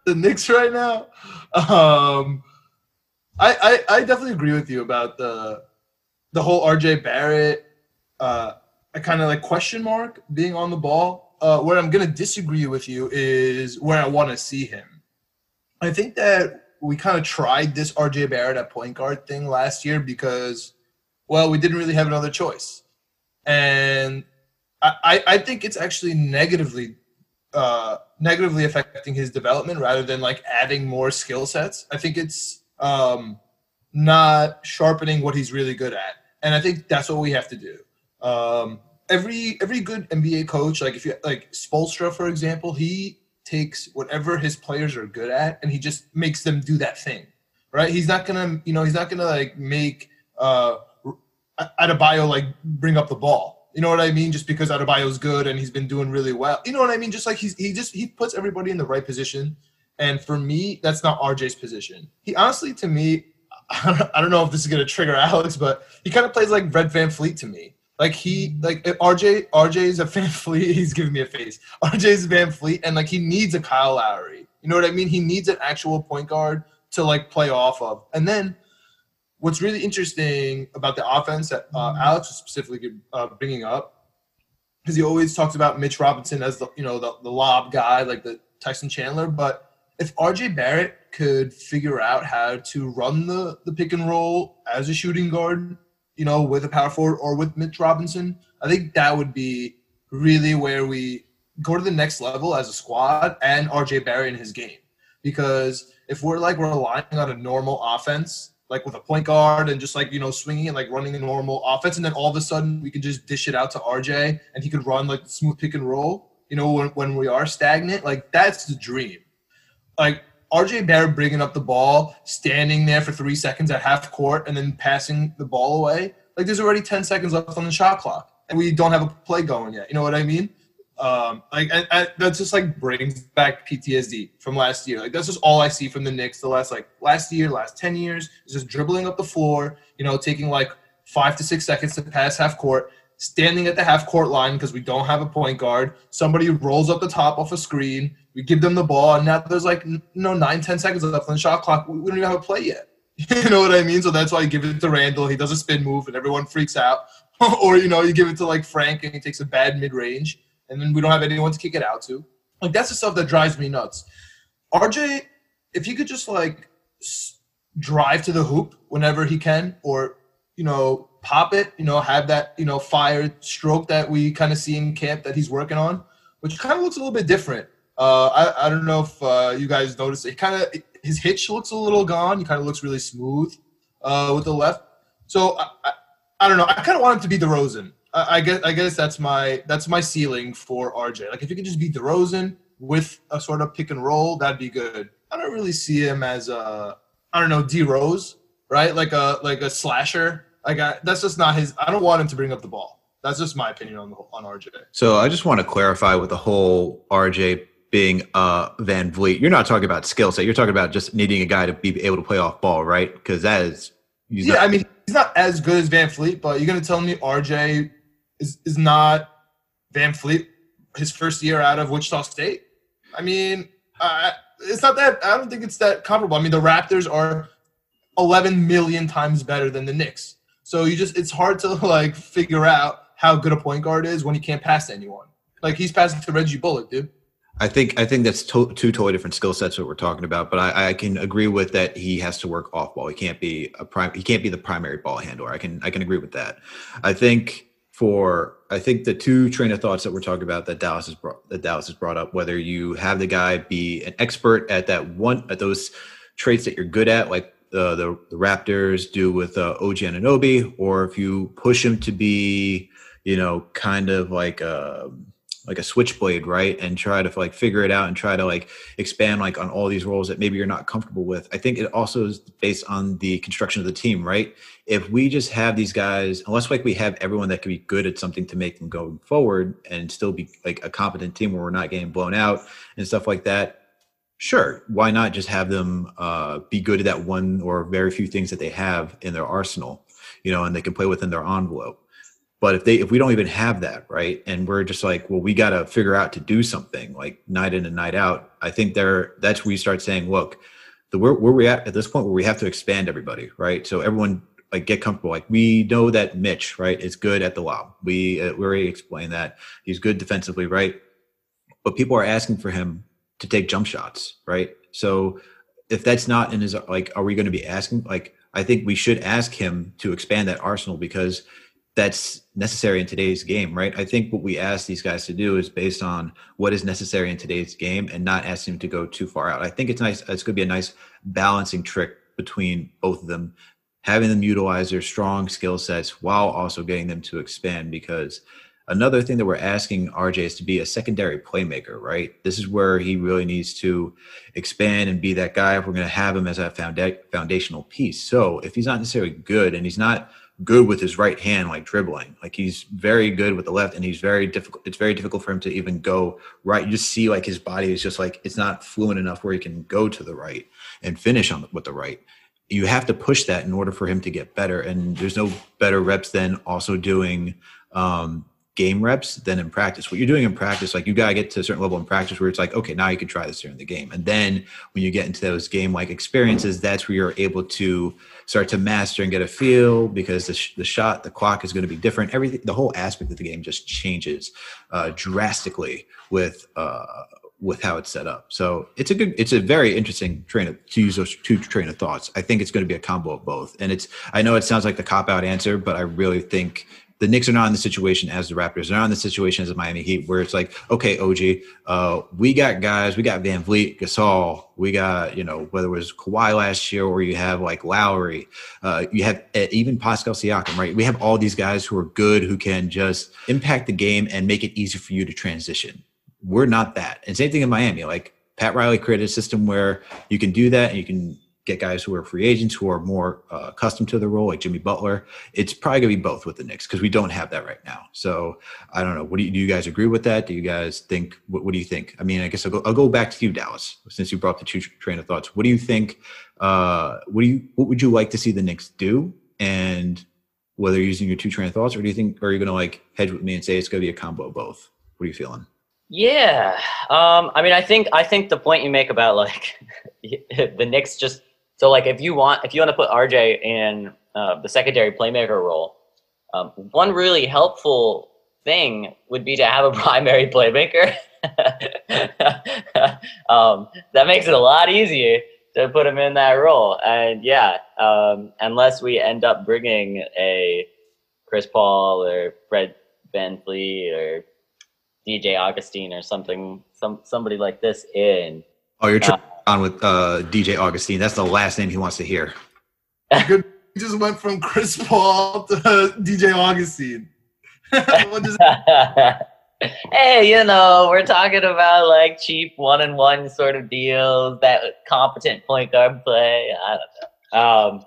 B: the Knicks right now. Um, I, I I definitely agree with you about the the whole RJ Barrett. Uh, I kind of like question mark being on the ball uh, where I'm going to disagree with you is where I want to see him. I think that we kind of tried this RJ Barrett at point guard thing last year because, well, we didn't really have another choice. And I, I think it's actually negatively uh, negatively affecting his development rather than like adding more skill sets. I think it's um, not sharpening what he's really good at. And I think that's what we have to do. Um, every every good NBA coach, like if you like Spoelstra, for example, he takes whatever his players are good at and he just makes them do that thing, right? He's not gonna, you know, he's not gonna like make uh Adebayo like bring up the ball. You know what I mean? Just because Adebayo's good and he's been doing really well. You know what I mean? Just like he's he just he puts everybody in the right position. And for me, that's not RJ's position. He honestly, to me, I don't know if this is gonna trigger Alex, but he kind of plays like Red VanVleet to me. Like he like RJ RJ is a VanVleet. He's giving me a face. RJ is VanVleet, and like he needs a Kyle Lowry. You know what I mean? He needs an actual point guard to like play off of. And then what's really interesting about the offense that uh, Alex was specifically uh, bringing up, because he always talks about Mitch Robinson as the you know the, the lob guy, like the Tyson Chandler. But if RJ Barrett could figure out how to run the the pick and roll as a shooting guard, you know, with a power forward or with Mitch Robinson, I think that would be really where we go to the next level as a squad and RJ Barrett in his game. Because if we're like relying on a normal offense, like with a point guard and just like, you know, swinging and like running a normal offense, and then all of a sudden we could just dish it out to RJ and he could run like smooth pick and roll, you know, when, when we are stagnant, like that's the dream. Like RJ Barrett bringing up the ball, standing there for three seconds at half court, and then passing the ball away. Like there's already 10 seconds left on the shot clock, and we don't have a play going yet. You know what I mean? Um, like and, and that's just like brings back PTSD from last year. Like that's just all I see from the Knicks the last like last year, last ten years is just dribbling up the floor. You know, taking like five to six seconds to pass half court, standing at the half court line because we don't have a point guard. Somebody rolls up the top off a screen. We give them the ball, and now there's like you know nine ten seconds left on the shot clock. We don't even have a play yet. You know what I mean? So that's why you give it to Randle. He does a spin move, and everyone freaks out. or you know, you give it to like Frank, and he takes a bad mid range and then we don't have anyone to kick it out to. Like that's the stuff that drives me nuts. RJ, if he could just like drive to the hoop whenever he can, or you know, pop it, you know, have that you know fire stroke that we kind of see in camp that he's working on, which kind of looks a little bit different. Uh, I, I don't know if uh, you guys noticed it. Kind of his hitch looks a little gone. He kind of looks really smooth uh, with the left. So I, I, I don't know. I kind of want him to be the DeRozan. I guess I guess that's my that's my ceiling for RJ. Like if you could just be DeRozan with a sort of pick and roll, that'd be good. I don't really see him as a I don't know D Rose, right? Like a like a slasher. Like I, that's just not his. I don't want him to bring up the ball. That's just my opinion on the, on RJ.
A: So I just want to clarify with the whole RJ being uh VanVleet. You're not talking about skill set. You're talking about just needing a guy to be able to play off ball, right? Because that is.
B: Yeah, not- I mean he's not as good as VanVleet, but you're gonna tell me RJ is is not VanVleet his first year out of Wichita State. I mean, uh, it's not that. I don't think it's that comparable. I mean, the Raptors are 11 million times better than the Knicks. So you just it's hard to like figure out how good a point guard is when he can't pass anyone. Like he's passing to Reggie Bullock, dude.
A: I think I think that's to- two totally different skill sets what we're talking about. But I, I, can agree with that. He has to work off ball. He can't be a prime. He can't be the primary ball handler. I can I can agree with that. I think for I think the two train of thoughts that we're talking about that Dallas has brought that Dallas has brought up, whether you have the guy be an expert at that one at those traits that you're good at, like uh, the the Raptors do with uh, OG Anunoby, or if you push him to be, you know, kind of like um, like a switchblade, right? And try to like figure it out and try to like expand like on all these roles that maybe you're not comfortable with. I think it also is based on the construction of the team, right? If we just have these guys, unless like we have everyone that can be good at something to make them go forward and still be like a competent team where we're not getting blown out and stuff like that, sure why not just have them uh, be good at that one or very few things that they have in their arsenal you know and they can play within their envelope but if they if we don't even have that, right, and we're just like, well, we got to figure out to do something like night in and night out. I think there that's where you start saying, look, the where, where we at at this point where we have to expand everybody, right? So everyone like get comfortable. Like we know that Mitch, right, is good at the lob. We uh, we already explained that he's good defensively, right? But people are asking for him to take jump shots, right? So if that's not in his like, are we going to be asking? Like, I think we should ask him to expand that arsenal because that's necessary in today's game, right? I think what we ask these guys to do is based on what is necessary in today's game and not asking them to go too far out. I think it's nice. It's going to be a nice balancing trick between both of them, having them utilize their strong skill sets while also getting them to expand. Because another thing that we're asking RJ is to be a secondary playmaker, right? This is where he really needs to expand and be that guy if we're going to have him as a founda- foundational piece. So if he's not necessarily good and he's not good with his right hand, like dribbling. Like he's very good with the left, and he's very difficult. It's very difficult for him to even go right. You just see like his body is just like it's not fluent enough where he can go to the right and finish on the, with the right. you have to push that in order for him to get better. And there's no better reps than also doing um, game reps than in practice. What you're doing in practice, like you gotta get to a certain level in practice where it's like, okay, now you can try this during the game. And then when you get into those game like experiences, that's where you're able to start to master and get a feel because the, sh- the shot, the clock is going to be different. Everything, the whole aspect of the game just changes uh, drastically with uh, with how it's set up. So it's a good, it's a very interesting train of to use those two train of thoughts. I think it's going to be a combo of both. And it's, I know it sounds like the cop out answer, but I really think the Knicks are not in the situation as the Raptors. They're not in the situation as the Miami Heat, where it's like, okay, OG, uh, we got guys, we got VanVleet, Gasol, we got, you know, whether it was Kawhi last year or you have like Lowry, uh, you have uh, even Pascal Siakam, right? We have all these guys who are good, who can just impact the game and make it easy for you to transition we're not that. And same thing in Miami. Like Pat Riley created a system where you can do that and you can get guys who are free agents who are more uh, accustomed to the role, like Jimmy Butler. It's probably gonna be both with the Knicks because we don't have that right now. So I don't know. What do you, do you guys agree with that? Do you guys think? What, what do you think? I mean, I guess I'll go, I'll go back to you, Dallas, since you brought the two train of thoughts. What do you think? Uh, what do you? What would you like to see the Knicks do? And whether using your two train of thoughts, or do you think, are you gonna like hedge with me and say it's gonna be a combo of both? What are you feeling?
C: Yeah, um, I mean, I think I think the point you make about like the Knicks just so like if you want if you want to put RJ in uh, the secondary playmaker role, um, one really helpful thing would be to have a primary playmaker. um, that makes it a lot easier to put him in that role. And yeah, um, unless we end up bringing a Chris Paul or Fred VanVleet or DJ Augustin or something, some somebody like this in.
A: Oh, you're trying uh, on with uh, DJ Augustin. That's the last name he wants to hear.
B: Good. He just went from Chris Paul to DJ Augustin.
C: hey, you know, we're talking about like cheap one and one sort of deals, that competent point guard play. I don't know. Um,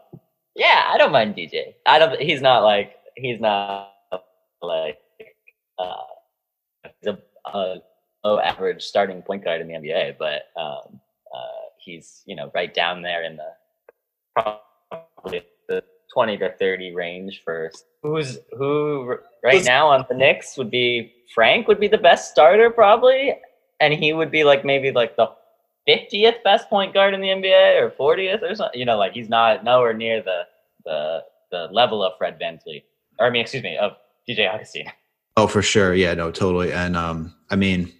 C: yeah, I don't mind DJ. I don't. He's not like he's not like uh, he's a, a low average starting point guard in the NBA, but um, he's you know right down there in the probably the twenty to thirty range for who's who right now on the Knicks would be Frank would be the best starter probably, and he would be like maybe like the fiftieth best point guard in the NBA or fortieth or something. You know, like he's not nowhere near the the the level of Fred VanVleet, or I mean, excuse me, of DJ Augustin.
A: Oh, for sure. Yeah, no, totally. And um, I mean,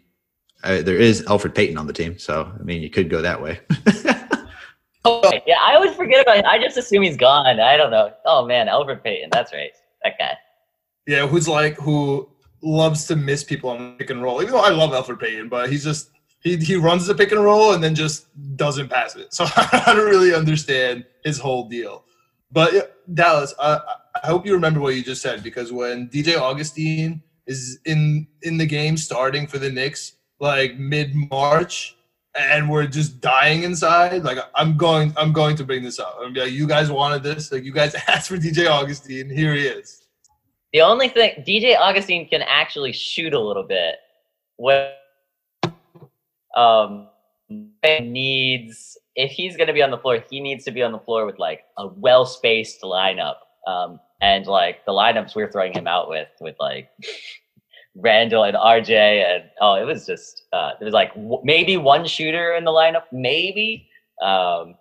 A: I, there is Elfrid Payton on the team, so I mean, you could go that way.
C: oh, yeah, I always forget about him. I just assume he's gone. I don't know. Oh man, Elfrid Payton. That's right. That guy.
B: Yeah, who's like who loves to miss people on pick and roll. Even though I love Elfrid Payton, but he's just he he runs the pick and roll and then just doesn't pass it. So I don't really understand his whole deal. But yeah, Dallas, I, I hope you remember what you just said because when DJ Augustin is in in the game starting for the Knicks like mid March and we're just dying inside, like I'm going I'm going to bring this up. I'm like, you guys wanted this, like you guys asked for DJ Augustin, here he is.
C: The only thing DJ Augustin can actually shoot a little bit. What um needs if he's going to be on the floor, he needs to be on the floor with like a well spaced lineup. Um, and like the lineups we are throwing him out with, with like Randle and RJ, and oh, it was just uh, there was like w- maybe one shooter in the lineup, maybe. Um,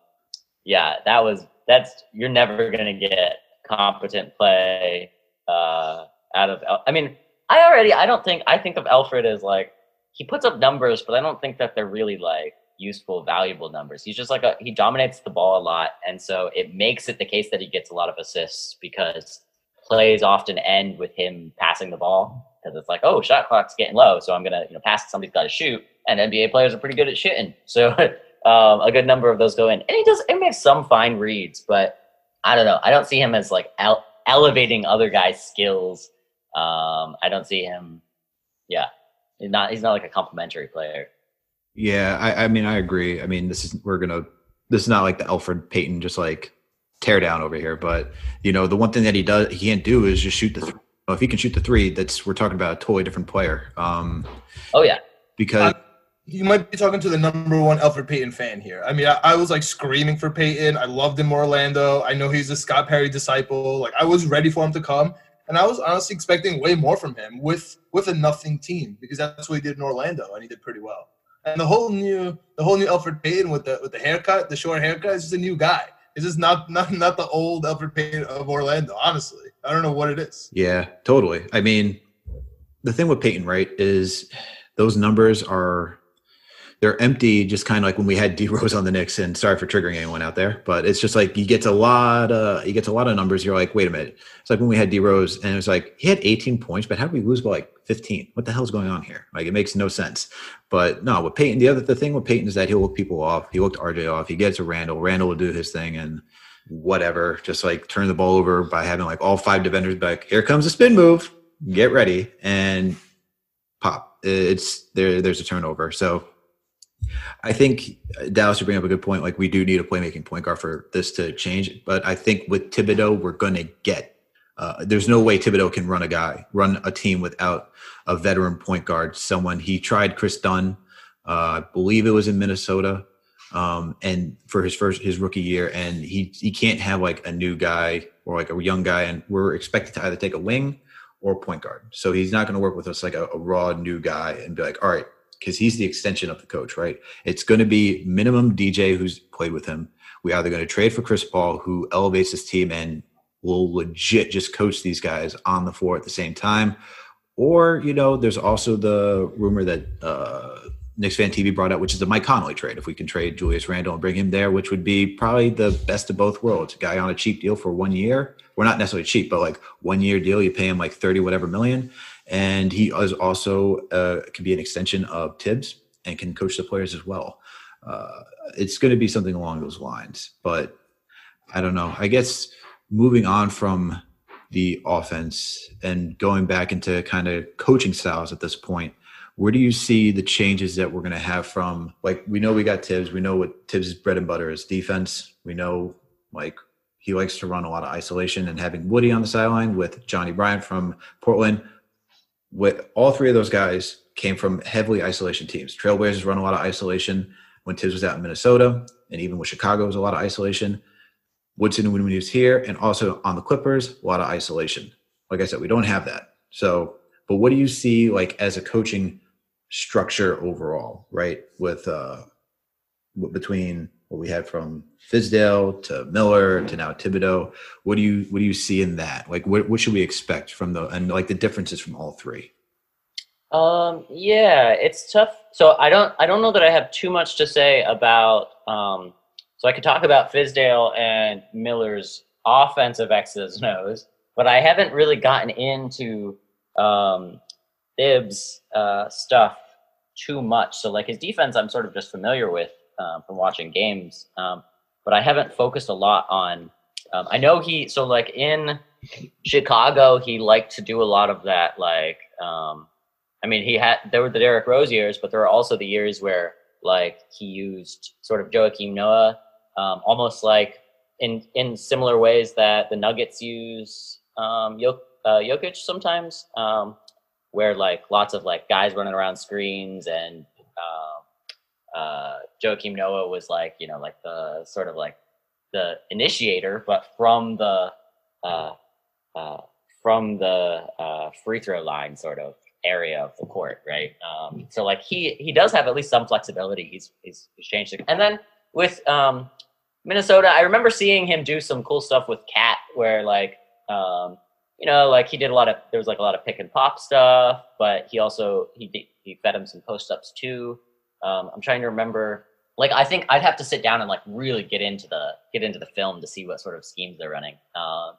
C: yeah, that was that's you're never gonna get competent play uh, out of. I mean, I already I don't think I think of Elfrid as like he puts up numbers, but I don't think that they're really like useful, valuable numbers. He's just like a he dominates the ball a lot, and so it makes it the case that he gets a lot of assists because plays often end with him passing the ball because it's like, oh, shot clock's getting low, so I'm gonna you know pass. Somebody's got to shoot, and NBA players are pretty good at shooting, so um, a good number of those go in. And he does he makes some fine reads, but I don't know. I don't see him as like ele- elevating other guys' skills. Um, I don't see him. Yeah, he's not. He's not like a complimentary player.
A: Yeah, I, I mean, I agree. I mean, this is we're gonna. This is not like the Elfrid Payton just like tear down over here, but you know, the one thing that he does he can't do is just shoot the. Th- if he can shoot the three, that's we're talking about a totally different player. Um,
C: oh yeah,
A: because
B: you might be talking to the number one Elfrid Payton fan here. I mean, I, I, was like screaming for Payton. I loved him Orlando. I know he's a Scott Perry disciple. Like I was ready for him to come, and I was honestly expecting way more from him with with a nothing team because that's what he did in Orlando, and he did pretty well. And the whole new the whole new Elfrid Payton with the with the haircut, the short haircut, is just a new guy. It's just not not not the old Elfrid Payton of Orlando. Honestly, I don't know what it is.
A: Yeah, totally. I mean, the thing with Payton, right, is those numbers are they're empty, just kind of like when we had D Rose on the Knicks. And sorry for triggering anyone out there, but it's just like you get a lot, of you get a lot of numbers. You're like, wait a minute. It's like when we had D Rose, and it was like he had 18 points, but how did we lose by like 15? What the hell's going on here? Like it makes no sense. But no, with Payton, the other the thing with Payton is that he'll look people off. He looked RJ off. He gets a Randle. Randle will do his thing and whatever, just like turn the ball over by having like all five defenders back. Here comes a spin move. Get ready and pop. It's there. There's a turnover. So I think uh, Dallas, you bring up a good point. Like we do need a playmaking point guard for this to change. But I think with Thibodeau, we're going to get. Uh, there's no way Thibodeau can run a guy, run a team without a veteran point guard. Someone he tried Kris Dunn, uh, I believe it was in Minnesota, um, and for his first his rookie year, and he he can't have like a new guy or like a young guy, and we're expected to either take a wing or point guard. So he's not going to work with us like a, a raw new guy and be like, all right, because he's the extension of the coach, right? It's going to be minimum DJ who's played with him. We either going to trade for Chris Paul, who elevates his team and will legit just coach these guys on the floor at the same time, or you know, there's also the rumor that uh, Knicks fan TV brought up, which is the Mike Conley trade. If we can trade Julius Randle and bring him there, which would be probably the best of both worlds. A guy on a cheap deal for one year. We're not necessarily cheap, but like one year deal, you pay him like 30 whatever million and he is also uh, can be an extension of Thibs and can coach the players as well. Uh, it's going to be something along those lines, but I don't know. I guess moving on from the offense and going back into kind of coaching styles at this point, where do you see the changes that we're going to have from like we know we got Thibs, we know what Thibs' bread and butter is defense. We know like he likes to run a lot of isolation and having Woody on the sideline with Johnnie Bryant from Portland with all three of those guys came from heavily isolation teams. Trailblazers run a lot of isolation when Thibs was out in Minnesota, and even with Chicago was a lot of isolation. Woodson when he was here, and also on the Clippers, a lot of isolation. Like I said, we don't have that. So, but what do you see like as a coaching structure overall, right? With uh between what we had from Fizdale to Miller to now Thibodeau. What do you what do you see in that? Like what what should we expect from the and like the differences from all three?
C: Um yeah, it's tough. So I don't I don't know that I have too much to say about um so I could talk about Fizdale and Miller's offensive X's O's, but I haven't really gotten into um Thibs uh stuff too much. So like his defense I'm sort of just familiar with um, from watching games. Um, but I haven't focused a lot on. Um, I know he so like in Chicago, he liked to do a lot of that. Like, um, I mean, he had there were the Derrick Rose years, but there were also the years where like he used sort of Joakim Noah, um, almost like in in similar ways that the Nuggets use um, Jok- uh, Jokic sometimes, um, where like lots of like guys running around screens and um, uh, Joakim Noah was like, you know, like the sort of like the initiator, but from the uh, uh, from the uh, free throw line sort of area of the court, right? Um, so like he he does have at least some flexibility. He's he's, he's changed it. And then with um, Minnesota, I remember seeing him do some cool stuff with KAT, where like um, you know, like he did a lot of there was like a lot of pick and pop stuff, but he also he he fed him some post ups too. Um, I'm trying to remember. Like I think I'd have to sit down and like really get into the get into the film to see what sort of schemes they're running. Uh,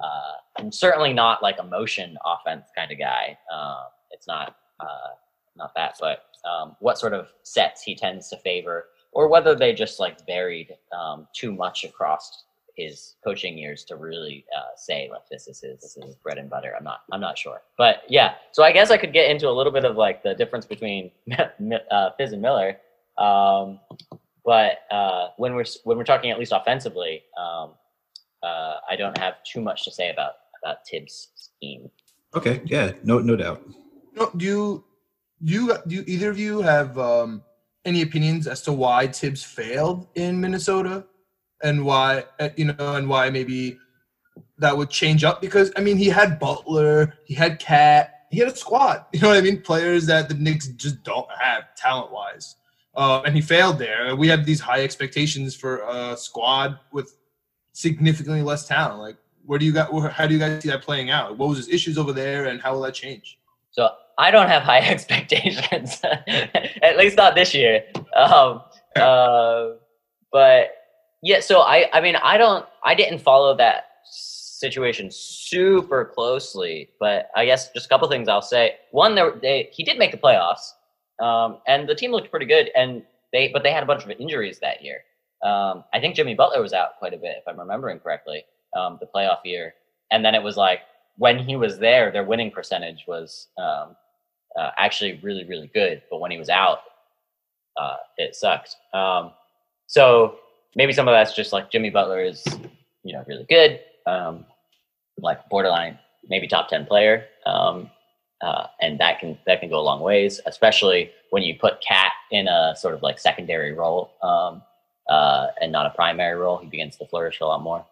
C: uh, I'm certainly not like a motion offense kind of guy. Uh, it's not uh, not that, but um, what sort of sets he tends to favor, or whether they just like varied um, too much across his coaching years to really uh, say like this is his this is his bread and butter. I'm not I'm not sure, but yeah. So I guess I could get into a little bit of like the difference between uh, Fizz and Miller. Um, but uh, when we're when we're talking at least offensively, um, uh, I don't have too much to say about about Thibs' scheme.
A: Okay, yeah, no no doubt.
B: No, do you do you do either of you have um, any opinions as to why Thibs failed in Minnesota and why uh, you know and why maybe that would change up because I mean he had Butler, he had KAT, he had a squad. You know what I mean? Players that the Knicks just don't have talent wise, uh, and he failed there. We have these high expectations for a squad with significantly less talent. Like, where do you got? How do you guys see that playing out? What was his issues over there, and how will that change?
C: So I don't have high expectations, at least not this year. Um, uh, but yeah, so I, I mean, I don't, I didn't follow that situation super closely, but I guess just a couple things I'll say. One, they, he did make the playoffs, um, and the team looked pretty good, and they, but they had a bunch of injuries that year. Um, I think Jimmy Butler was out quite a bit, if I'm remembering correctly, um, the playoff year, and then it was like when he was there, their winning percentage was um, uh, actually really, really good. But when he was out, uh, it sucked. Um, so maybe some of that's just like Jimmy Butler is, you know, really good, um, like borderline, maybe top ten player, um, uh, and that can that can go a long ways, especially when you put KAT in a sort of like secondary role um, uh, and not a primary role. He begins to flourish a lot more.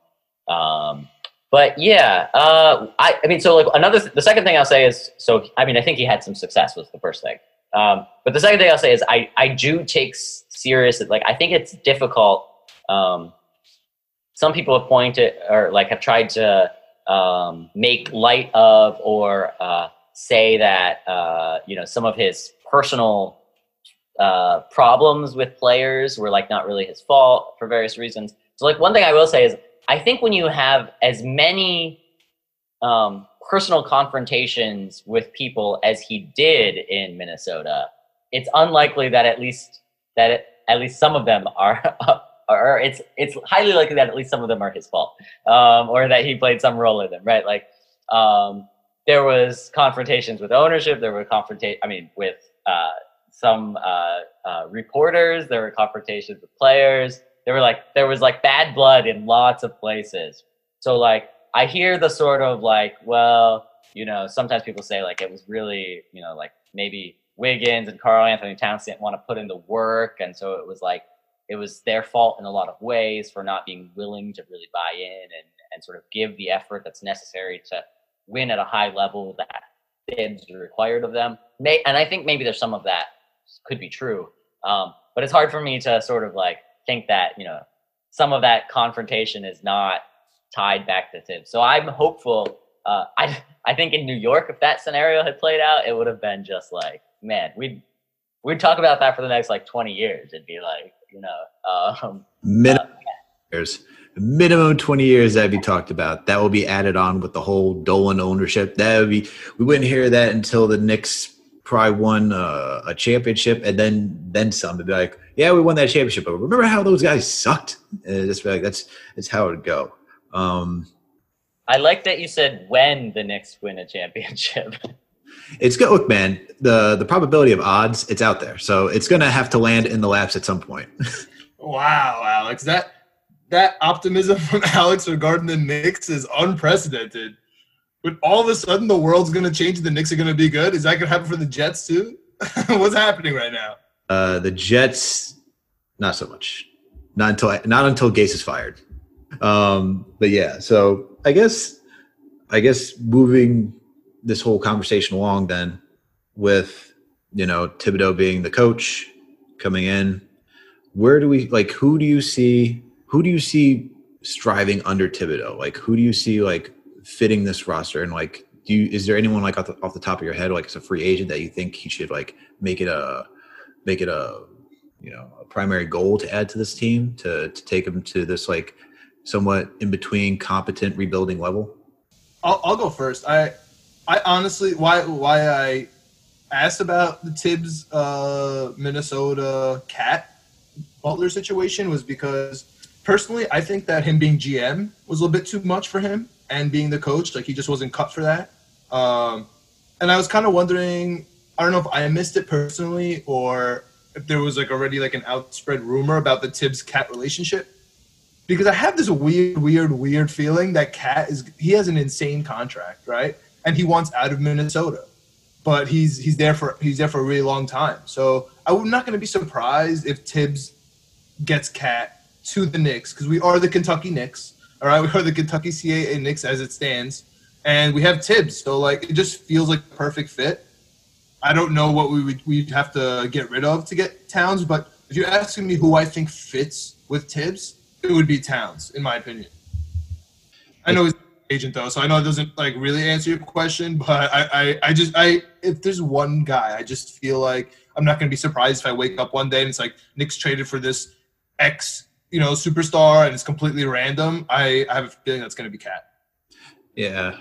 C: Um, but yeah, uh, I, I mean, so like another, th- the second thing I'll say is, so I mean, I think he had some success was the first thing. Um, but the second thing I'll say is, I, I do take serious, like I think it's difficult. Um, some people have pointed or like have tried to um, make light of or uh, say that uh, you know some of his personal uh, problems with players were like not really his fault for various reasons. So like one thing I will say is I think when you have as many um, personal confrontations with people as he did in Minnesota, it's unlikely that at least that it, at least some of them are. or it's it's highly likely that at least some of them are his fault, um, or that he played some role in them, right? Like um, there was confrontations with ownership, there were confrontation. I mean, with uh, some uh, uh, reporters, there were confrontations with players there were like there was like bad blood in lots of places. So like I hear the sort of like, well, you know, sometimes people say like it was really, you know, like maybe Wiggins and Karl-Anthony Towns didn't want to put in the work, and so it was like it was their fault in a lot of ways for not being willing to really buy in and and sort of give the effort that's necessary to win at a high level that is required of them. May, and I think maybe there's some of that could be true, um, but it's hard for me to sort of like think that you know some of that confrontation is not tied back to Thibs. So I'm hopeful. Uh, I I think in New York, if that scenario had played out, it would have been just like, man, we'd we'd talk about that for the next like 20 years. It'd be like, you know, um,
A: minimum uh, years, minimum 20 years that'd be talked about. That will be added on with the whole Dolan ownership. That would be. We wouldn't hear that until the Knicks probably won uh, a championship and then then some. to be like, yeah, we won that championship, but remember how those guys sucked? And just be like, that's that's how it would go. Um,
C: I like that you said when the Knicks win a championship.
A: it's good. Look, man, the the probability of odds, it's out there, so it's gonna have to land in the laps at some point.
B: wow, Alex, that that optimism from Alex regarding the Knicks is unprecedented. But all of a sudden, the world's gonna change. The Knicks are gonna be good. Is that gonna happen for the Jets too? What's happening right now?
A: Uh, the Jets, not so much. Not until not until Gase is fired. Um, but yeah, so I guess I guess moving this whole conversation along then with you know Thibodeau being the coach coming in, where do we like who do you see who do you see striving under Thibodeau? Like who do you see like fitting this roster and like do you is there anyone like off the, off the top of your head like as a free agent that you think he should like make it a make it a you know a primary goal to add to this team to to take them to this like somewhat in between competent rebuilding level?
B: I'll, I'll go first. I I honestly why why I asked about the Thibs uh, Minnesota KAT Butler situation was because personally I think that him being GM was a little bit too much for him and being the coach like he just wasn't cut for that. Um, and I was kind of wondering I don't know if I missed it personally or if there was like already like an outspread rumor about the Thibs KAT relationship. Because I have this weird, weird, weird feeling that KAT is he has an insane contract, right? And he wants out of Minnesota. but he's he's there for he's there for a really long time. So I'm not going to be surprised if Thibs gets KAT to the Knicks because we are the Kentucky Knicks. All right, we are the Kentucky CAA Knicks as it stands, and we have Thibs. So like, it just feels like perfect fit. I don't know what we would we'd have to get rid of to get Towns, but if you're asking me who I think fits with Thibs, it would be Towns, in my opinion. I know he's agent though, so I know it doesn't like really answer your question, but I, I, I just I if there's one guy, I just feel like I'm not gonna be surprised if I wake up one day and it's like Knicks traded for this X, you know, superstar and it's completely random. I, I have a feeling that's gonna be KAT.
A: Yeah.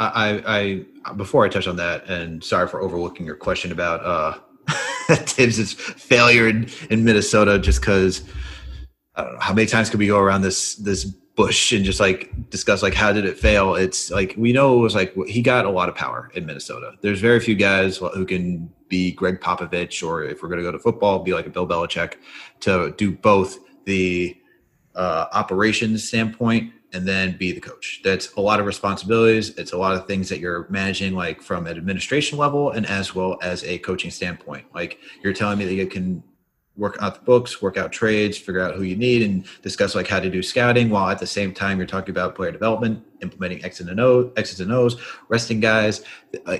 A: I, I, before I touch on that, and sorry for overlooking your question about uh Thibs' failure in, in Minnesota, just because I don't know how many times could we go around this this bush and just like discuss like how did it fail? It's like we know it was like he got a lot of power in minnesota. There's very few guys who can be gregg popovich or if we're going to go to football be like a bill belichick to do both the uh, operations standpoint and then be the coach. That's a lot of responsibilities. It's a lot of things that you're managing like from an administration level and as well as a coaching standpoint. Like you're telling me that you can work out the books, work out trades, figure out who you need, and discuss like how to do scouting. While at the same time, you're talking about player development, implementing X and O, X's and O's, resting guys.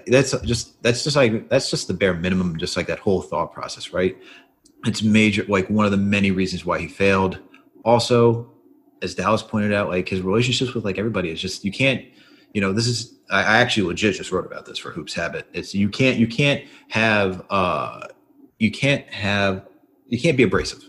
A: That's just that's just like that's just the bare minimum. Just like that whole thought process, right? It's major. Like one of the many reasons why he failed. Also, as Dallas pointed out, like his relationships with like everybody is just you can't. You know, this is I, I actually legit just wrote about this for Hoops Habit. It's you can't you can't have uh you can't have you can't be abrasive.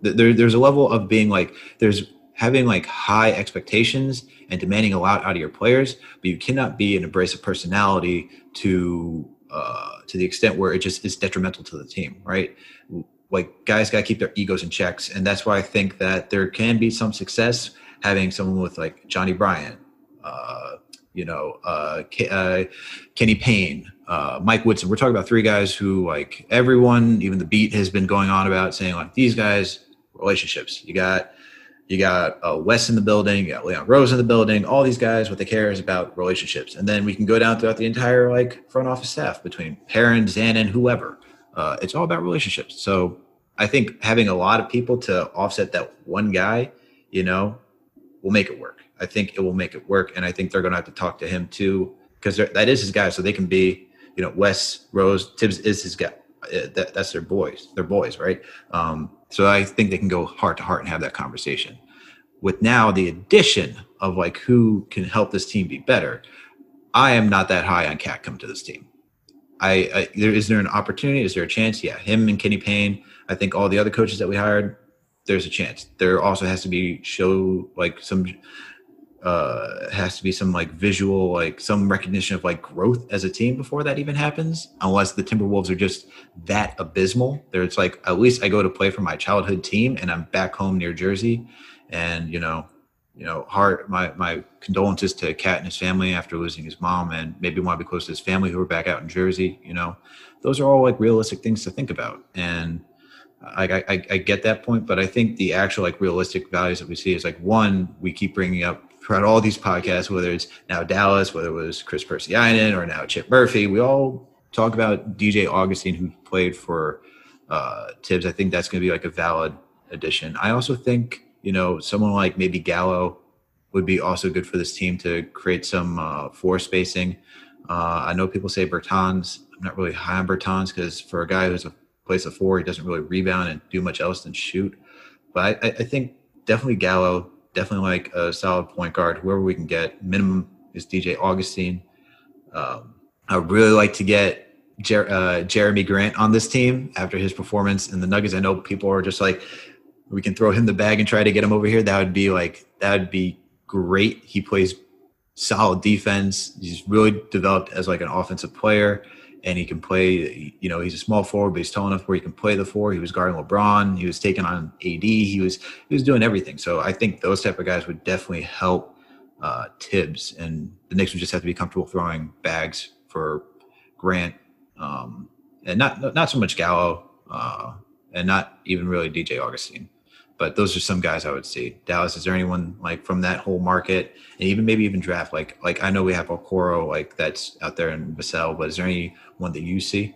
A: There, there's a level of being like there's having like high expectations and demanding a lot out of your players, but you cannot be an abrasive personality to uh, to the extent where it just is detrimental to the team, right? Like guys got to keep their egos in checks, and that's why I think that there can be some success having someone with like Johnnie Bryant, uh, you know, uh, uh, Kenny Payne, uh, Mike Woodson. We're talking about three guys who, like everyone, even the beat has been going on about saying, like these guys relationships. You got you got uh, Wes in the building, you got Leon Rose in the building. All these guys, what they care is about relationships, and then we can go down throughout the entire like front office staff between Perrin, Zanin, whoever. Uh, it's all about relationships. So I think having a lot of people to offset that one guy, you know, will make it work. I think it will make it work, and I think they're going to have to talk to him too because that is his guy, so they can be, you know, Wes Rose Thibs is his guy. Uh, that, that's their boys, their boys, right? Um, so I think they can go heart to heart and have that conversation. With now the addition of like who can help this team be better, I am not that high on KAT come to this team. I, I there is there an opportunity? Is there a chance? Yeah, him and Kenny Payne. I think all the other coaches that we hired, there's a chance. There also has to be show like some uh has to be some like visual like some recognition of like growth as a team before that even happens unless the timberwolves are just that abysmal. There it's like at least i go to play for my childhood team and i'm back home near jersey. And you know you know heart my my condolences to KAT and his family after losing his mom and maybe want to be close to his family who are back out in jersey you know. Those are all like realistic things to think about. And I, I, I get that point, but I think the actual like realistic values that we see is like one, we keep bringing up throughout all these podcasts, whether it's now Dallas, whether it was Chris Persianen or now Chip Murphy, we all talk about DJ Augustin, who played for uh, Thibs. I think that's going to be like a valid addition. I also think, you know, someone like maybe Gallo would be also good for this team to create some uh, floor spacing. Uh, I know people say Bertans. I'm not really high on Bertans because for a guy who's a place of four, he doesn't really rebound and do much else than shoot. But I, I think definitely Gallo definitely like a solid point guard. Whoever we can get, minimum is DJ Augustin. Um, I really like to get Jer- uh, Jerami Grant on this team after his performance in the Nuggets. I know people are just like, we can throw him the bag and try to get him over here. That would be like that would be great. He plays solid defense. He's really developed as like an offensive player and he can play. You know, he's a small forward, but he's tall enough where he can play the four. He was guarding LeBron. He was taking on AD. He was he was doing everything. So I think those type of guys would definitely help uh, Thibs, and the Knicks would just have to be comfortable throwing bags for Grant, um, and not not so much Gallo, uh, and not even really DJ Augustin. But those are some guys I would see. Dallas, is there anyone like from that whole market, and even maybe even draft? Like, like I know we have Okoro, like that's out there in Vassell, but is there anyone that you see?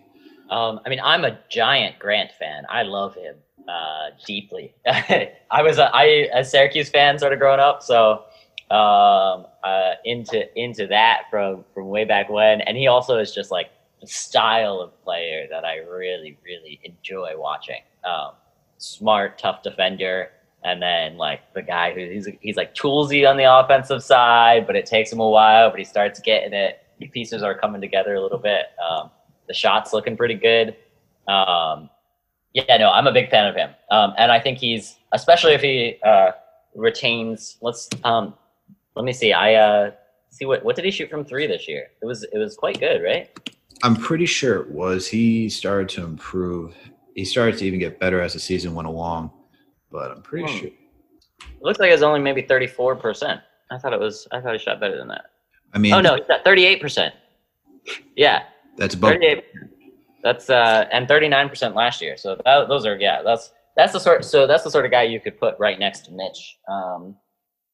C: Um, I mean, I'm a giant Grant fan. I love him uh, deeply. I was a, I a Syracuse fan sort of growing up, so um, uh, into into that from from way back when. And he also is just like the style of player that I really really enjoy watching. Um, smart, tough defender, and then like the guy who he's he's like toolsy on the offensive side, but it takes him a while. But he starts getting it. The pieces are coming together a little bit. Um, the shot's looking pretty good. Um, yeah, no, I'm a big fan of him, um, and I think he's especially if he uh, retains. Let's um, let me see. I uh, see what what did he shoot from three this year? It was it was quite good, right?
A: I'm pretty sure it was. He started to improve. He started to even get better as the season went along, but I'm pretty hmm. sure.
C: It looks like it's only maybe 34 percent. I thought it was. I thought he shot better than that.
A: I mean,
C: oh no, he's at 38 percent. Yeah,
A: that's above. 38.
C: That's uh, and 39 percent last year. So that, those are yeah. That's that's the sort. So that's the sort of guy you could put right next to Mitch. Um,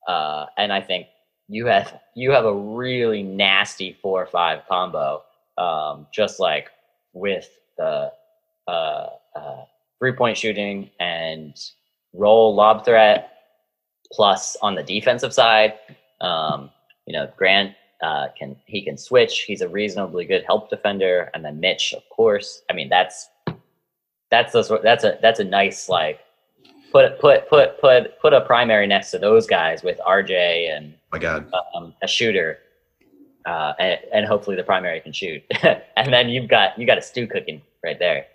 C: uh, and I think you have you have a really nasty four or five combo, um, just like with the uh, uh, three point shooting and roll lob threat, plus on the defensive side, um, you know Grant uh, can he can switch. He's a reasonably good help defender, and then Mitch, of course. I mean that's that's a that's a that's a nice like put put put put put a primary next to those guys with RJ and
A: my God
C: um, a shooter, uh, and, and, hopefully the primary can shoot, and then you've got you got a stew cooking right there.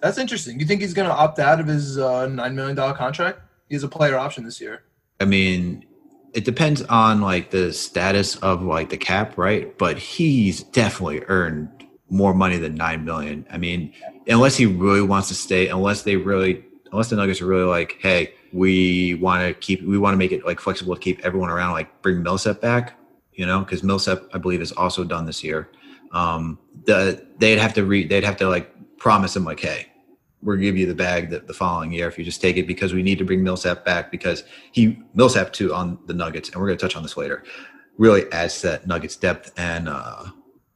B: That's interesting. You think he's going to opt out of his uh, nine million dollar contract? He has a player option this year.
A: I mean, it depends on like the status of like the cap, right? But he's definitely earned more money than nine million. I mean, unless he really wants to stay, unless they really unless the Nuggets are really like, hey, we want to keep, we want to make it like flexible to keep everyone around, like bring Millsap back, you know, because Millsap, I believe, is also done this year. Um, the they'd have to read, they'd have to like promise him like, hey, we'll give you the bag the, the following year if you just take it because we need to bring Millsap back because he Millsap too on the Nuggets, and we're going to touch on this later. Really adds to that Nuggets depth and uh,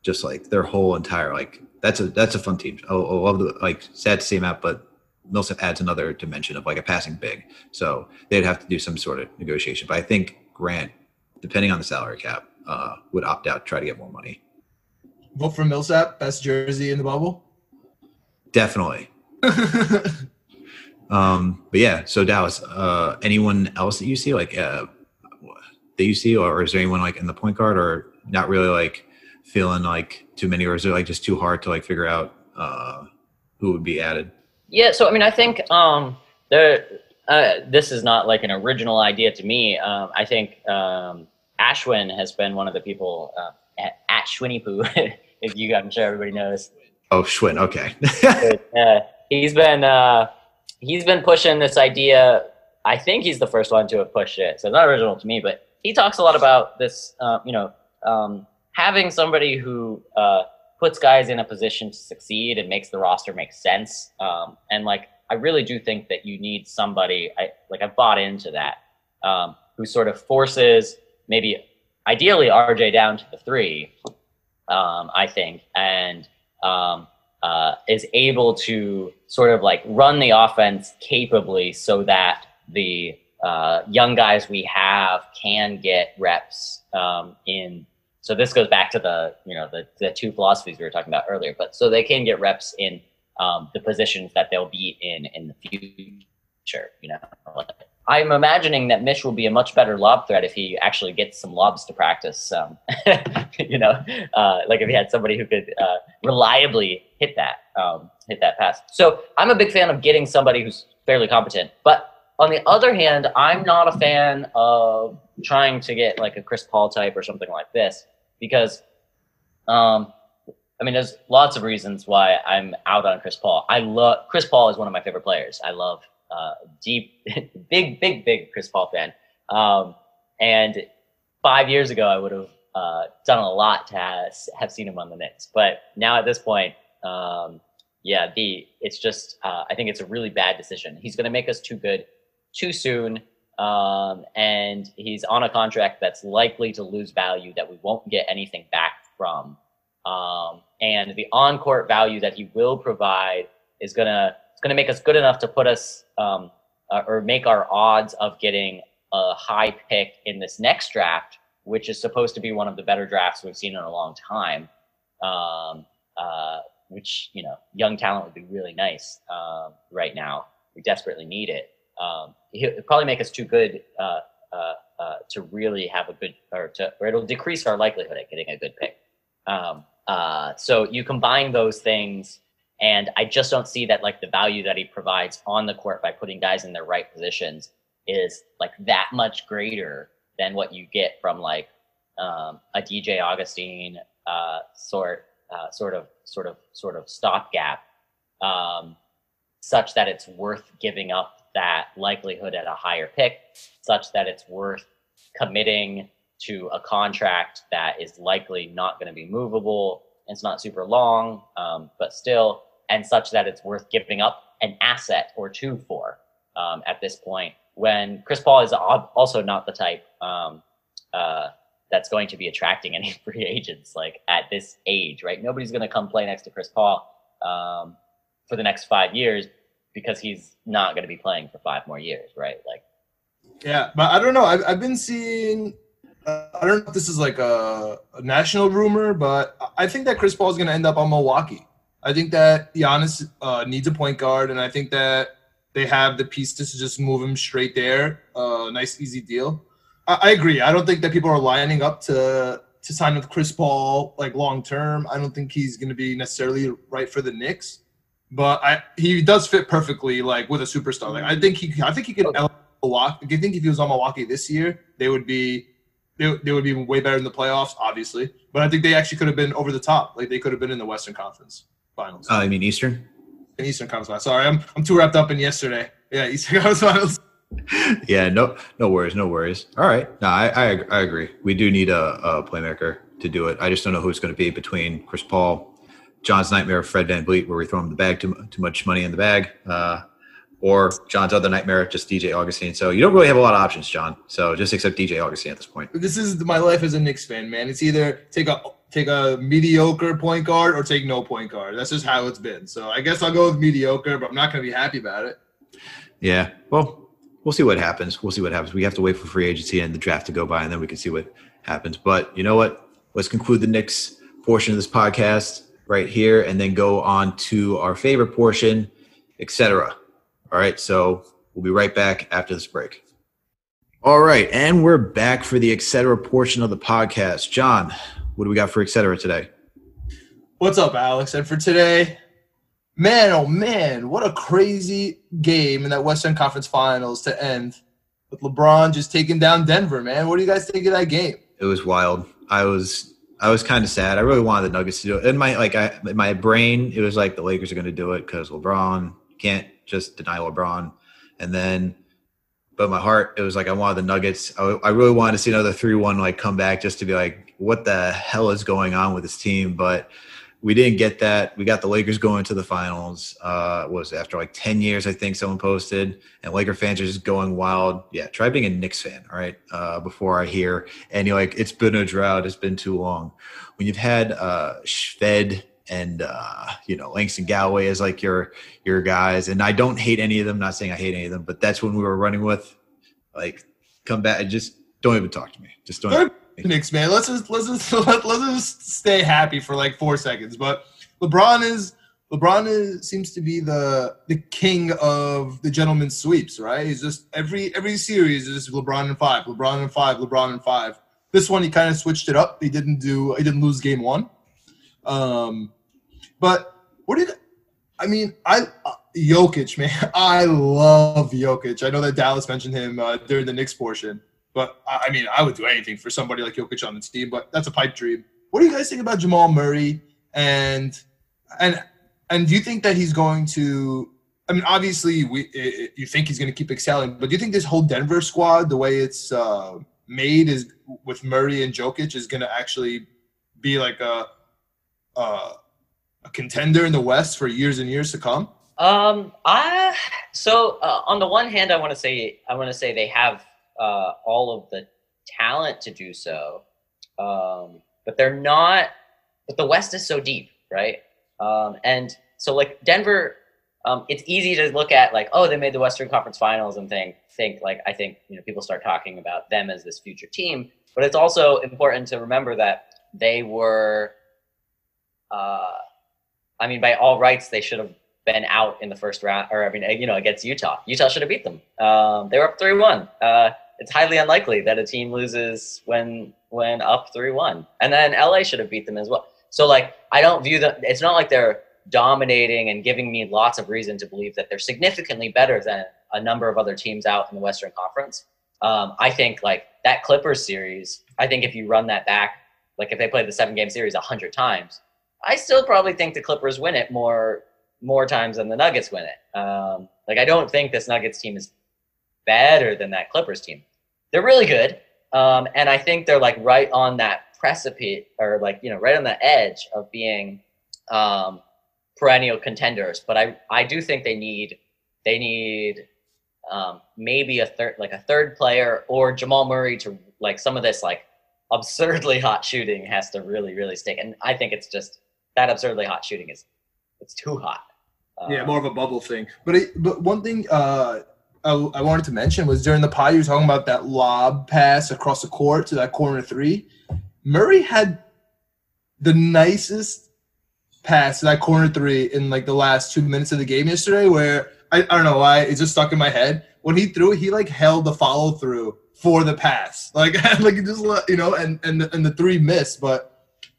A: just like their whole entire like that's a that's a fun team. I, I love the like sad to see him out, but Millsap adds another dimension of like a passing big. So they'd have to do some sort of negotiation. But I think Grant, depending on the salary cap, uh, would opt out, try to get more money.
B: Vote for Millsap, best jersey in the bubble.
A: Definitely. um, but yeah, so Dallas, uh, anyone else that you see like uh, that you see, or is there anyone like in the point guard, or not really like feeling like too many, or is it like just too hard to like figure out uh, who would be added?
C: Yeah, so I mean, I think um, there. Uh, this is not like an original idea to me. Um, I think um, Ashwin has been one of the people uh, at, at Schwinny Poo. if you, I'm sure everybody knows.
A: Oh, Schwinn. Okay.
C: uh, he's been uh, he's been pushing this idea. I think he's the first one to have pushed it, so not original to me. But he talks a lot about this. Uh, you know, um, having somebody who uh, puts guys in a position to succeed and makes the roster make sense. Um, and like, I really do think that you need somebody. I like I've bought into that um, who sort of forces maybe ideally RJ down to the three. Um, I think and um, uh, is able to sort of like run the offense capably so that the uh, young guys we have can get reps um, in so this goes back to the you know the, the two philosophies we were talking about earlier. But so they can get reps in um, the positions that they'll be in in the future. You know, I'm imagining that Mitch will be a much better lob threat if he actually gets some lobs to practice. Um, you know, uh, like if he had somebody who could uh, reliably hit that um, hit that pass. So I'm a big fan of getting somebody who's fairly competent, but on the other hand, I'm not a fan of trying to get like a Chris Paul type or something like this because um, I mean, there's lots of reasons why I'm out on Chris Paul. I love Chris Paul is one of my favorite players. I love uh, deep, big, big, big Chris Paul fan. Um, and five years ago, I would have uh, done a lot to have, have, seen him on the Knicks. But now at this point, um, yeah, the it's just uh, I think it's a really bad decision. He's going to make us too good too soon. Um, and he's on a contract that's likely to lose value that we won't get anything back from. Um, and the on-court value that he will provide is gonna it's gonna make us good enough to put us um, uh, or make our odds of getting a high pick in this next draft, which is supposed to be one of the better drafts we've seen in a long time. Um, uh, which you know, young talent would be really nice um, right now. We desperately need it. Um, he'll probably make us too good uh, uh, uh, to really have a good, or to, or it'll decrease our likelihood at getting a good pick. Um, uh, so you combine those things, and I just don't see that like the value that he provides on the court by putting guys in their right positions is like that much greater than what you get from like um, a DJ Augustin uh, sort uh, sort of sort of sort of stopgap, um, such that it's worth giving up that likelihood at a higher pick, such that it's worth committing to a contract that is likely not going to be movable. It's not super long, um, but still, and such that it's worth giving up an asset or two for um, at this point. When Chris Paul is also not the type um, uh, that's going to be attracting any free agents like at this age, right? Nobody's going to come play next to Chris Paul um, for the next five years because he's not going to be playing for five more years, right? Like,
B: yeah, but I don't know. I've, I've been seeing. Uh, I don't know if this is like a, a national rumor, but I think that Chris Paul is going to end up on Milwaukee. I think that Giannis uh, needs a point guard, and I think that they have the pieces to just move him straight there. Uh, nice, easy deal. I, I agree. I don't think that people are lining up to to sign with Chris Paul like long term. I don't think he's going to be necessarily right for the Knicks, but I he does fit perfectly like with a superstar. Like I think he I think he could Milwaukee. I think if he was on Milwaukee this year, they would be they, they would be way better in the playoffs, obviously. But I think they actually could have been over the top. Like they could have been in the Western Conference Finals.
A: Uh, I mean Eastern.
B: In Eastern Conference Finals. Sorry, I'm I'm too wrapped up in yesterday. Yeah, Eastern Conference Finals.
A: yeah, no, no worries, no worries. All right, no, I, I, I agree. We do need a, a, playmaker to do it. I just don't know who it's going to be between Chris Paul, John's nightmare, Fred Van VanVleet, where we throw him the bag too too much money in the bag, uh, or John's other nightmare, just DJ Augustin. So you don't really have a lot of options, John. So just accept DJ Augustin at this point.
B: This is my life as a Knicks fan, man. It's either take a take a mediocre point guard or take no point guard. That's just how it's been. So I guess I'll go with mediocre, but I'm not going to be happy about it.
A: Yeah, well, we'll see what happens. We'll see what happens. We have to wait for free agency and the draft to go by, and then we can see what happens. But you know what? Let's conclude the Knicks portion of this podcast right here, and then go on to our favorite portion, etc. All right. So we'll be right back after this break. All right, and we're back for the etc. portion of the podcast. John, what do we got for etc. today?
B: What's up, Alex? And for today, man, oh man, what a crazy game in that Western Conference Finals to end with LeBron just taking down Denver, man. What do you guys think of that game?
A: It was wild. I was I was kind of sad. I really wanted the Nuggets to do it. In my like I in my brain, it was like the Lakers are going to do it because LeBron can't just deny LeBron. And then, but my heart, it was like I wanted the Nuggets. I, I really wanted to see another three-one like come back just to be like, what the hell is going on with this team? But we didn't get that. We got the Lakers going to the finals. Uh, was after like ten years, I think someone posted, and Laker fans are just going wild. Yeah, try being a Knicks fan, all right? Uh, before I hear and you're like, it's been a drought. It's been too long. When you've had uh, Shved and uh, you know Langston Galloway is like your your guys, and I don't hate any of them. Not saying I hate any of them, but that's when we were running with. Like, come back and just don't even talk to me. Just don't.
B: Knicks, man. Let's just let's just let, let's just stay happy for like four seconds. But LeBron is LeBron is, seems to be the the king of the gentleman sweeps, right? He's just every every series is just LeBron and five, LeBron and five, LeBron and five. This one he kind of switched it up. He didn't do he didn't lose game one. Um, but what did I mean? I uh, Jokic, man. I love Jokic. I know that Dallas mentioned him uh, during the Knicks portion. But I mean, I would do anything for somebody like Jokic on the team, but that's a pipe dream. What do you guys think about Jamal Murray? And and and do you think that he's going to? I mean, obviously, we you think he's going to keep excelling, but do you think this whole Denver squad, the way it's uh, made, is with Murray and Jokic, is going to actually be like a, a a contender in the West for years and years to come?
C: Um, I so uh, on the one hand, I want to say I want to say they have uh, all of the talent to do so, um, but they're not. But the West is so deep, right? Um, and so like Denver, um, it's easy to look at like, oh, they made the Western Conference Finals and think think like I think you know people start talking about them as this future team, but it's also important to remember that they were. Uh, I mean, by all rights, they should have been out in the first round, or I mean, you know, against Utah. Utah should have beat them. Um, they were up three one. Uh, it's highly unlikely that a team loses when when up three one, and then LA should have beat them as well. So like, I don't view that. It's not like they're dominating and giving me lots of reason to believe that they're significantly better than a number of other teams out in the Western Conference. Um, I think like that Clippers series. I think if you run that back, like if they played the seven game series a hundred times, I still probably think the Clippers win it more more times than the Nuggets win it. Um, like I don't think this Nuggets team is better than that Clippers team. They're really good, um, and I think they're like right on that precipice, or like you know, right on the edge of being um, perennial contenders. But I I do think they need they need um, maybe a third like a third player or Jamal Murray to like some of this like absurdly hot shooting has to really really stick. And I think it's just that absurdly hot shooting is it's too hot.
B: Uh, yeah, more of a bubble thing. But it, but one thing uh, I, I, wanted to mention was during the pod you were talking about that lob pass across the court to that corner three. Murray had the nicest pass to that corner three in like the last two minutes of the game yesterday, where I, I don't know why it just stuck in my head. When he threw, it. he like held the follow through for the pass, like like he just you know, and and and the three missed, but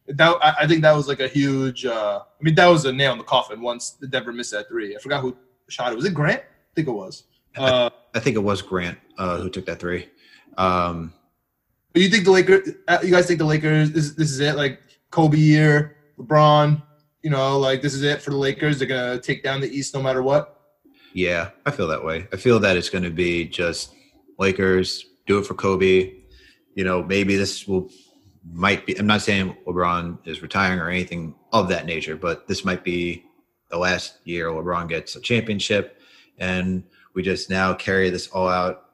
B: that I think that was like a huge. Uh, I mean, that was a nail in the coffin once the Denver missed that three. I forgot who shot it. Was it Grant? I think it was.
A: Uh, I, I think it was Grant uh, who took that three. Um,
B: but you think the Lakers? Uh, you guys think the Lakers? This, this is it? Like Kobe year, LeBron. You know, like this is it for the Lakers. They're gonna take down the East no matter what.
A: Yeah, I feel that way. I feel that it's going to be just Lakers do it for Kobe. You know, maybe this will might be. I'm not saying LeBron is retiring or anything of that nature, but this might be the last year LeBron gets a championship, and we just now carry this all out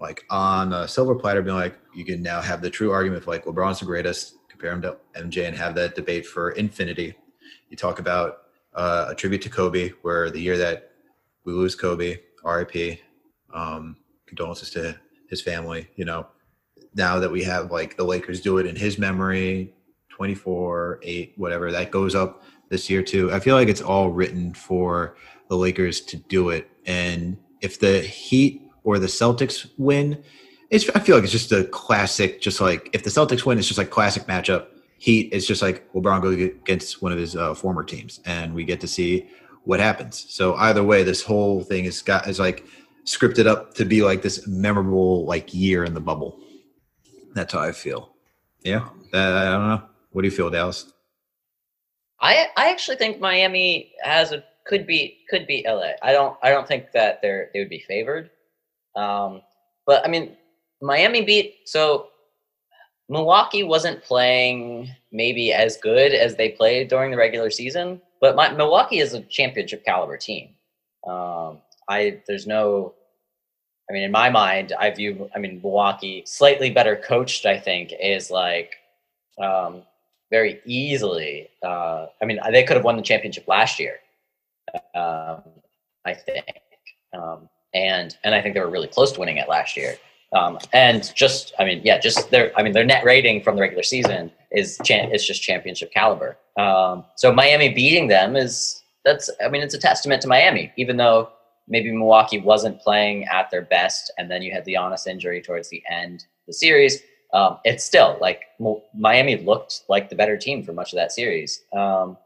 A: like on a silver platter, being like, you can now have the true argument of like LeBron's the greatest, compare him to MJ, and have that debate for infinity. You talk about uh, a tribute to Kobe, where the year that we lose Kobe, RIP, um, condolences to his family. You know, now that we have like the Lakers do it in his memory, 24, 8, whatever, that goes up this year too. I feel like it's all written for the Lakers to do it. And if the Heat or the Celtics win, it's I feel like it's just a classic, just like if the Celtics win, it's just like classic matchup. Heat is just like LeBron goes against one of his uh, former teams, and we get to see what happens. So either way, this whole thing is got is like scripted up to be like this memorable like year in the bubble. That's how I feel. Yeah, I don't know. What do you feel, Dallas?
C: I I actually think Miami has a could be could be LA. I don't I don't think that they're they would be favored. Um, but I mean, Miami beat so Milwaukee wasn't playing maybe as good as they played during the regular season, but my, Milwaukee is a championship caliber team. Um, I there's no I mean, in my mind, I view, I mean, Milwaukee slightly better coached, I think, is like um, very easily. Uh, I mean, they could have won the championship last year, um, I think. Um, and and I think they were really close to winning it last year. Um, and just, I mean, yeah, just their, I mean, their net rating from the regular season is cha- is just championship caliber. Um, so Miami beating them is that's, I mean, it's a testament to Miami, even though maybe Milwaukee wasn't playing at their best, and then you had the Giannis injury towards the end of the series. Um, it's still like Miami looked like the better team for much of that series, um,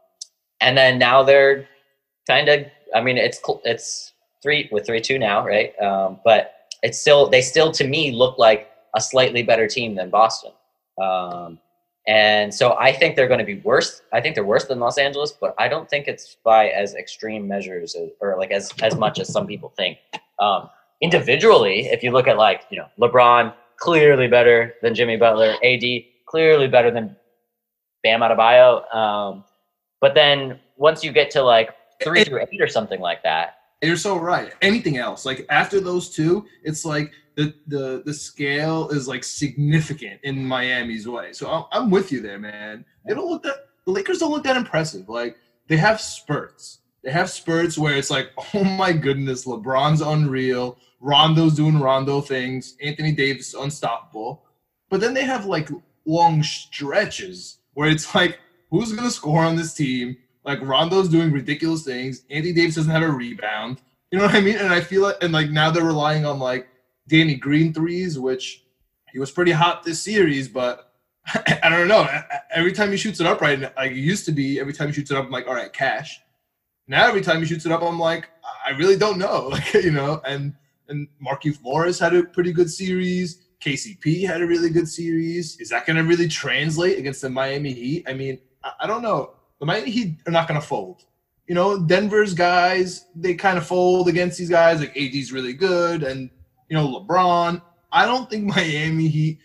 C: and then now they're kind of. I mean, it's it's three with three two now, right? Um, but it's still they still to me look like a slightly better team than Boston. Um, and so I think they're going to be worse. I think they're worse than Los Angeles, but I don't think it's by as extreme measures or like as, as much as some people think. Um, individually, if you look at like, you know, LeBron, clearly better than Jimmy Butler, AD, clearly better than Bam Adebayo. Um, but then once you get to like three through eight or something like that.
B: You're so right. Anything else, like after those two, it's like the the the scale is like significant in Miami's way. So I'm, I'm with you there, man. They don't look that the Lakers don't look that impressive. Like they have spurts. They have spurts where it's like, oh my goodness, LeBron's unreal. Rondo's doing Rondo things. Anthony Davis unstoppable. But then they have like long stretches where it's like, who's gonna score on this team? Like Rondo's doing ridiculous things. Andy Davis doesn't have a rebound. You know what I mean? And I feel like, and like now they're relying on like Danny Green threes, which he was pretty hot this series, but I don't know. Every time he shoots it up right, like it used to be, every time he shoots it up, I'm like, all right, cash. Now every time he shoots it up, I'm like, I really don't know. Like, you know, and and Markieff Morris had a pretty good series. KCP had a really good series. Is that going to really translate against the Miami Heat? I mean, I, I don't know. The Miami Heat are not going to fold. You know, Denver's guys, they kind of fold against these guys. Like AD's really good, and you know, LeBron. I don't think Miami Heat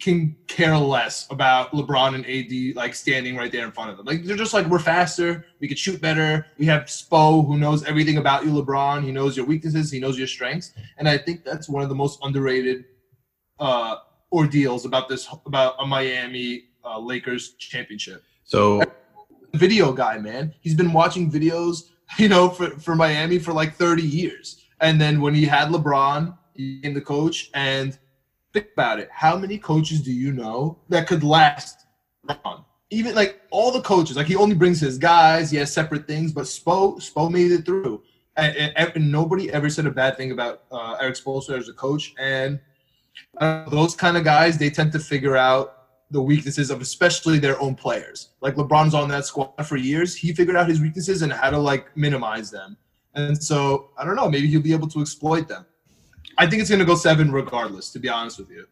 B: can care less about LeBron and AD like standing right there in front of them. Like they're just like we're faster, we could shoot better. We have Spo who knows everything about you, LeBron. He knows your weaknesses, he knows your strengths, and I think that's one of the most underrated uh, ordeals about this about a Miami uh, Lakers championship.
A: So,
B: video guy, man, he's been watching videos, you know, for for Miami for like 30 years, and then when he had LeBron, became the coach and think about it. How many coaches do you know that could last on? Even like all the coaches, like he only brings his guys. He has separate things, but Spo Spo made it through, and, and, and nobody ever said a bad thing about uh, Erik Spoelstra as a coach. And uh, those kind of guys, they tend to figure out the weaknesses of especially their own players. Like LeBron's on that squad for years. He figured out his weaknesses and how to like minimize them. And so I don't know, maybe he'll be able to exploit them. I think it's going to go seven regardless. To be honest with you.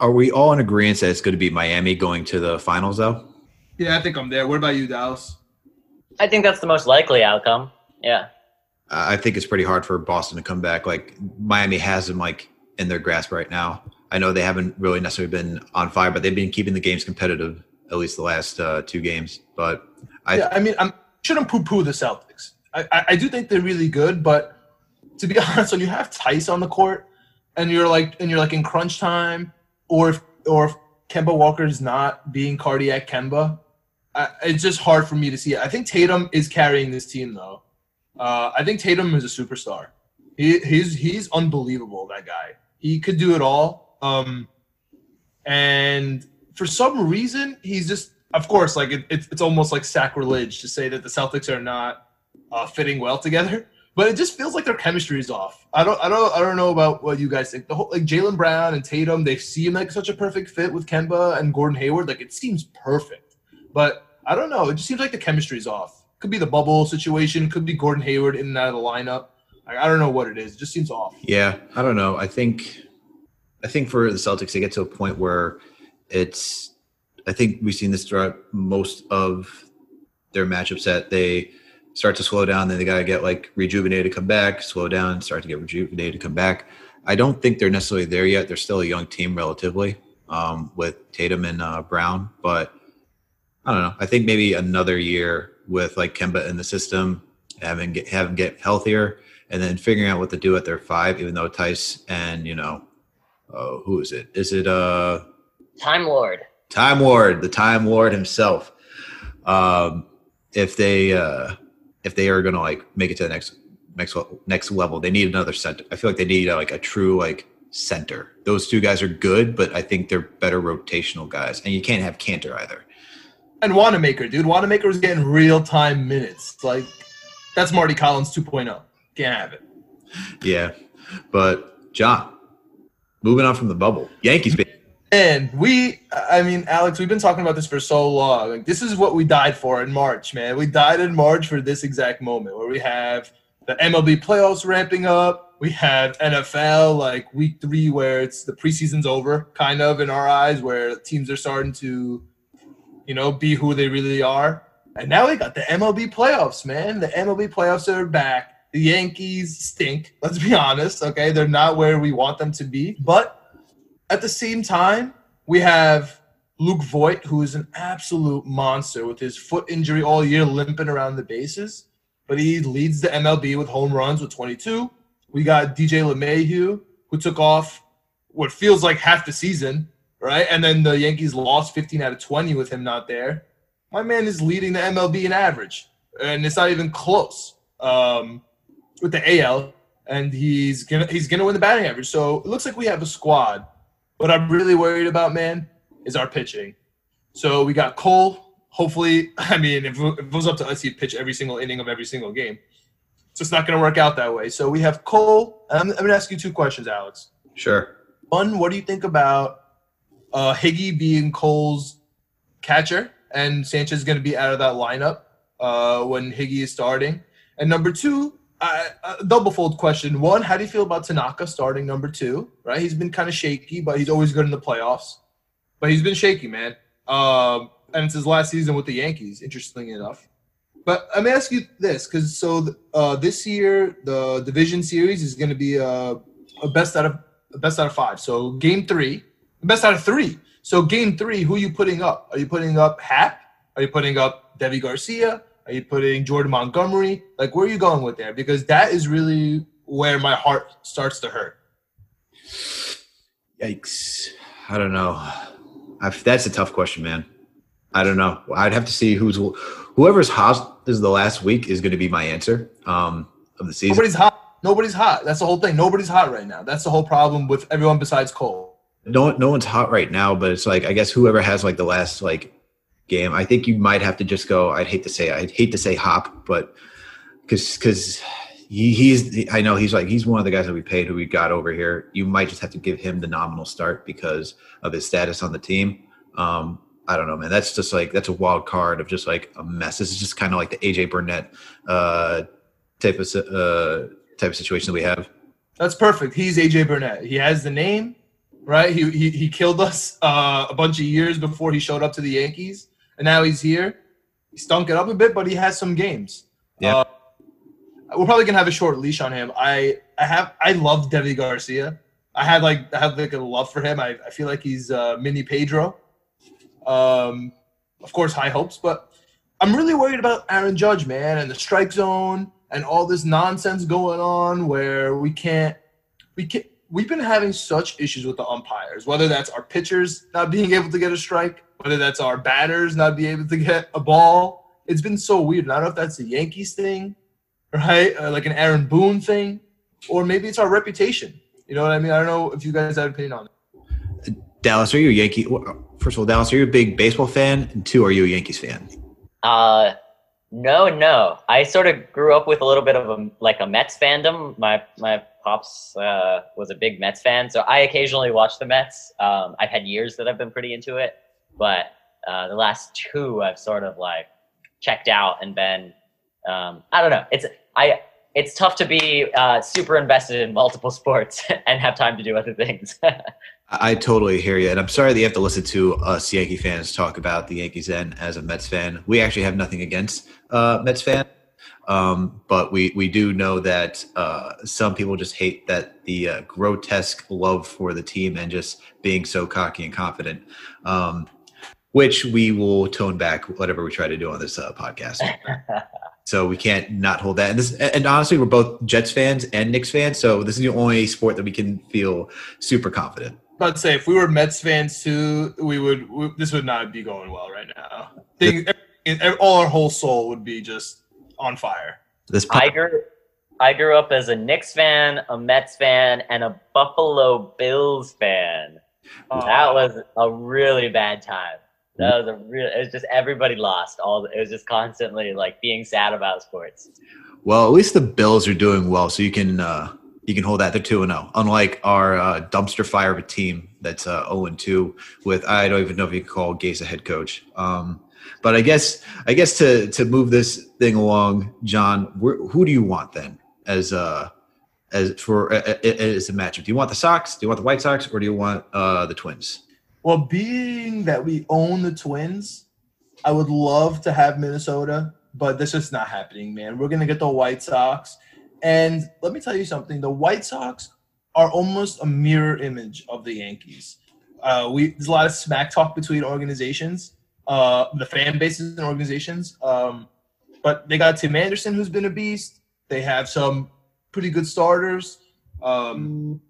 A: Are we all in agreement that it's going to be Miami going to the finals, though?
B: Yeah, I think I'm there. What about you, Dallas?
C: I think that's the most likely outcome. Yeah.
A: I think it's pretty hard for Boston to come back. Like Miami has them like in their grasp right now. I know they haven't really necessarily been on fire, but they've been keeping the games competitive at least the last uh, two games. But I,
B: yeah, I mean, I shouldn't poo-poo the Celtics. I, I, I do think they're really good, but to be honest, when you have Theis on the court and you're like and you're like in crunch time, or if or if Kemba Walker's not being cardiac Kemba, I, it's just hard for me to see it. I think Tatum is carrying this team though. Uh, I think Tatum is a superstar. He, he's he's unbelievable. That guy. He could do it all. Um, and for some reason, he's just. Of course, like it, it's it's almost like sacrilege to say that the Celtics are not uh, fitting well together but it just feels like their chemistry is off. I don't, I don't, I don't know about what you guys think. The whole like Jaylen Brown and Tatum, they seem like such a perfect fit with Kemba and Gordon Hayward. Like it seems perfect, but I don't know. It just seems like the chemistry is off. Could be the bubble situation. Could be Gordon Hayward in and out of the lineup. Like, I don't know what it is. It just seems off.
A: Yeah, I don't know. I think, I think for the Celtics, they get to a point where it's. I think we've seen this throughout most of their matchups that they start to slow down, then they got to get like rejuvenated, to come back, slow down, start to get rejuvenated, to come back. I don't think they're necessarily there yet. They're still a young team relatively um, with Tatum and uh, Brown, but I don't know. I think maybe another year with like Kemba in the system, having get having get healthier, and then figuring out what to do at their five. Even though Theis and you know, uh, who is it? Is it uh
C: Time Lord?
A: Time Lord, the Time Lord himself. Um, if they uh, if they are going to like make it to the next next next level, they need another center. I feel like they need a, like a true like center. Those two guys are good, but I think they're better rotational guys, and you can't have Kanter either.
B: And Wanamaker, dude, Wanamaker was getting real time minutes. Like that's Mardy Collins 2.0. Can't have it.
A: Yeah, but John, moving on from the bubble, Yankees.
B: And we, I mean, Alex, we've been talking about this for so long. Like, this is what we died for in March, man. We died in March for this exact moment where we have the MLB playoffs ramping up. We have NFL like week three, where it's the preseason's over, kind of in our eyes, where teams are starting to, you know, be who they really are. And now we got the MLB playoffs, man. The MLB playoffs are back. The Yankees stink. Let's be honest. Okay, they're not where we want them to be, but at the same time, we have Luke Voit, who is an absolute monster with his foot injury all year, limping around the bases. but he leads the MLB with home runs with 22. We got DJ LeMahieu, who took off what feels like half the season, right? And then the Yankees lost 15 out of 20 with him not there. My man is leading the MLB in average, and it's not even close um, with the AL. And he's gonna he's gonna win the batting average. So it looks like we have a squad. What I'm really worried about, man, is our pitching. So we got Cole. Hopefully, I mean, if, if it was up to us, he'd pitch every single inning of every single game. So it's not going to work out that way. So we have Cole. I'm, I'm going to ask you two questions, Alex.
A: Sure.
B: One, what do you think about uh, Higgy being Cole's catcher and Sanchez is going to be out of that lineup uh, when Higgy is starting? And number two, uh, double fold question. One, how do you feel about Tanaka starting number two? Right, he's been kind of shaky, but he's always good in the playoffs. But he's been shaky, man. Um, and it's his last season with the Yankees. Interestingly enough. But let me ask you this, because so uh, this year the division series is going to be a, a best out of a best out of five. So game three, best out of three. So game three, who are you putting up? Are you putting up Happ? Are you putting up Deivi Garcia? Are you putting Jordan Montgomery? Like, where are you going with there? Because that is really where my heart starts to hurt.
A: Yikes! I don't know. I've, that's a tough question, man. I don't know. I'd have to see who's whoever's hot is the last week is going to be my answer um, of the season.
B: Nobody's hot. Nobody's hot. That's the whole thing. Nobody's hot right now. That's the whole problem with everyone besides Cole.
A: No, no one's hot right now, but it's like I guess whoever has like the last like game. I think you might have to just go. I'd hate to say. I'd hate to say Happ, but because because he, he's I know he's like he's one of the guys that we paid who we got over here. You might just have to give him the nominal start because of his status on the team. Um, I don't know, man. That's just like that's a wild card of just like a mess. This is just kind of like the AJ Burnett uh, type of uh, type of situation that we have.
B: That's perfect. He's AJ Burnett. He has the name, right? He he, he killed us uh, a bunch of years before he showed up to the Yankees, and now he's here. He stunk it up a bit, but he has some games.
A: Yeah.
B: Uh, we're probably gonna have a short leash on him. I I have I love Deivi Garcia. I had like I have like a love for him. I, I feel like he's uh, mini Pedro. Um, of course, high hopes, but I'm really worried about Aaron Judge, man, and the strike zone and all this nonsense going on where we can't we can't we've been having such issues with the umpires, whether that's our pitchers not being able to get a strike, whether that's our batters not being able to get a ball. It's been so weird. And I don't know if that's a Yankees thing, right? Uh, like an Aaron Boone thing, or maybe it's our reputation. You know what I mean? I don't know if you guys have an opinion on it.
A: Dallas, are you a Yankee? First of all, Dallas, are you a big baseball fan? And two, are you a Yankees fan?
C: Uh, no, no. I sort of grew up with a little bit of a like a Mets fandom. My my pops uh, was a big Mets fan, so I occasionally watch the Mets. Um, I've had years that I've been pretty into it, but uh, the last two I've sort of like checked out and been. Um, I don't know. It's I. It's tough to be uh, super invested in multiple sports and have time to do other things.
A: I totally hear you, and I'm sorry that you have to listen to us Yankee fans talk about the Yankees. And as a Mets fan, we actually have nothing against uh, Mets fan, um, but we we do know that uh, some people just hate that the uh, grotesque love for the team and just being so cocky and confident, um, which we will tone back whatever we try to do on this uh, podcast. so we can't not hold that. And this, and honestly, we're both Jets fans and Knicks fans, so this is the only sport that we can feel super confident
B: about to say if we were Mets fans too, we would we, this would not be going well right now. Thing, all our whole soul would be just on fire.
C: This I grew I grew up as a Knicks fan, a Mets fan, and a Buffalo Bills fan. Oh. That was a really bad time. That was a real. It was just everybody lost. All it was just constantly like being sad about sports.
A: Well, at least the Bills are doing well, so you can uh, you can hold that. They're two and zero. Oh. Unlike our uh, dumpster fire of a team that's uh, zero and two with I don't even know if you can call Gase a head coach. Um, but I guess I guess to to move this thing along, John, who do you want then as uh as for uh, as a matchup? Do you want the Sox? Do you want the White Sox, or do you want uh, the Twins?
B: Well, being that we own the Twins, I would love to have Minnesota, but this is not happening, man. We're gonna get the White Sox and let me tell you something: the White Sox are almost a mirror image of the Yankees. Uh, we there's a lot of smack talk between organizations, uh, the fan bases and organizations. Um, but they got Tim Anderson, who's been a beast. They have some pretty good starters. Um,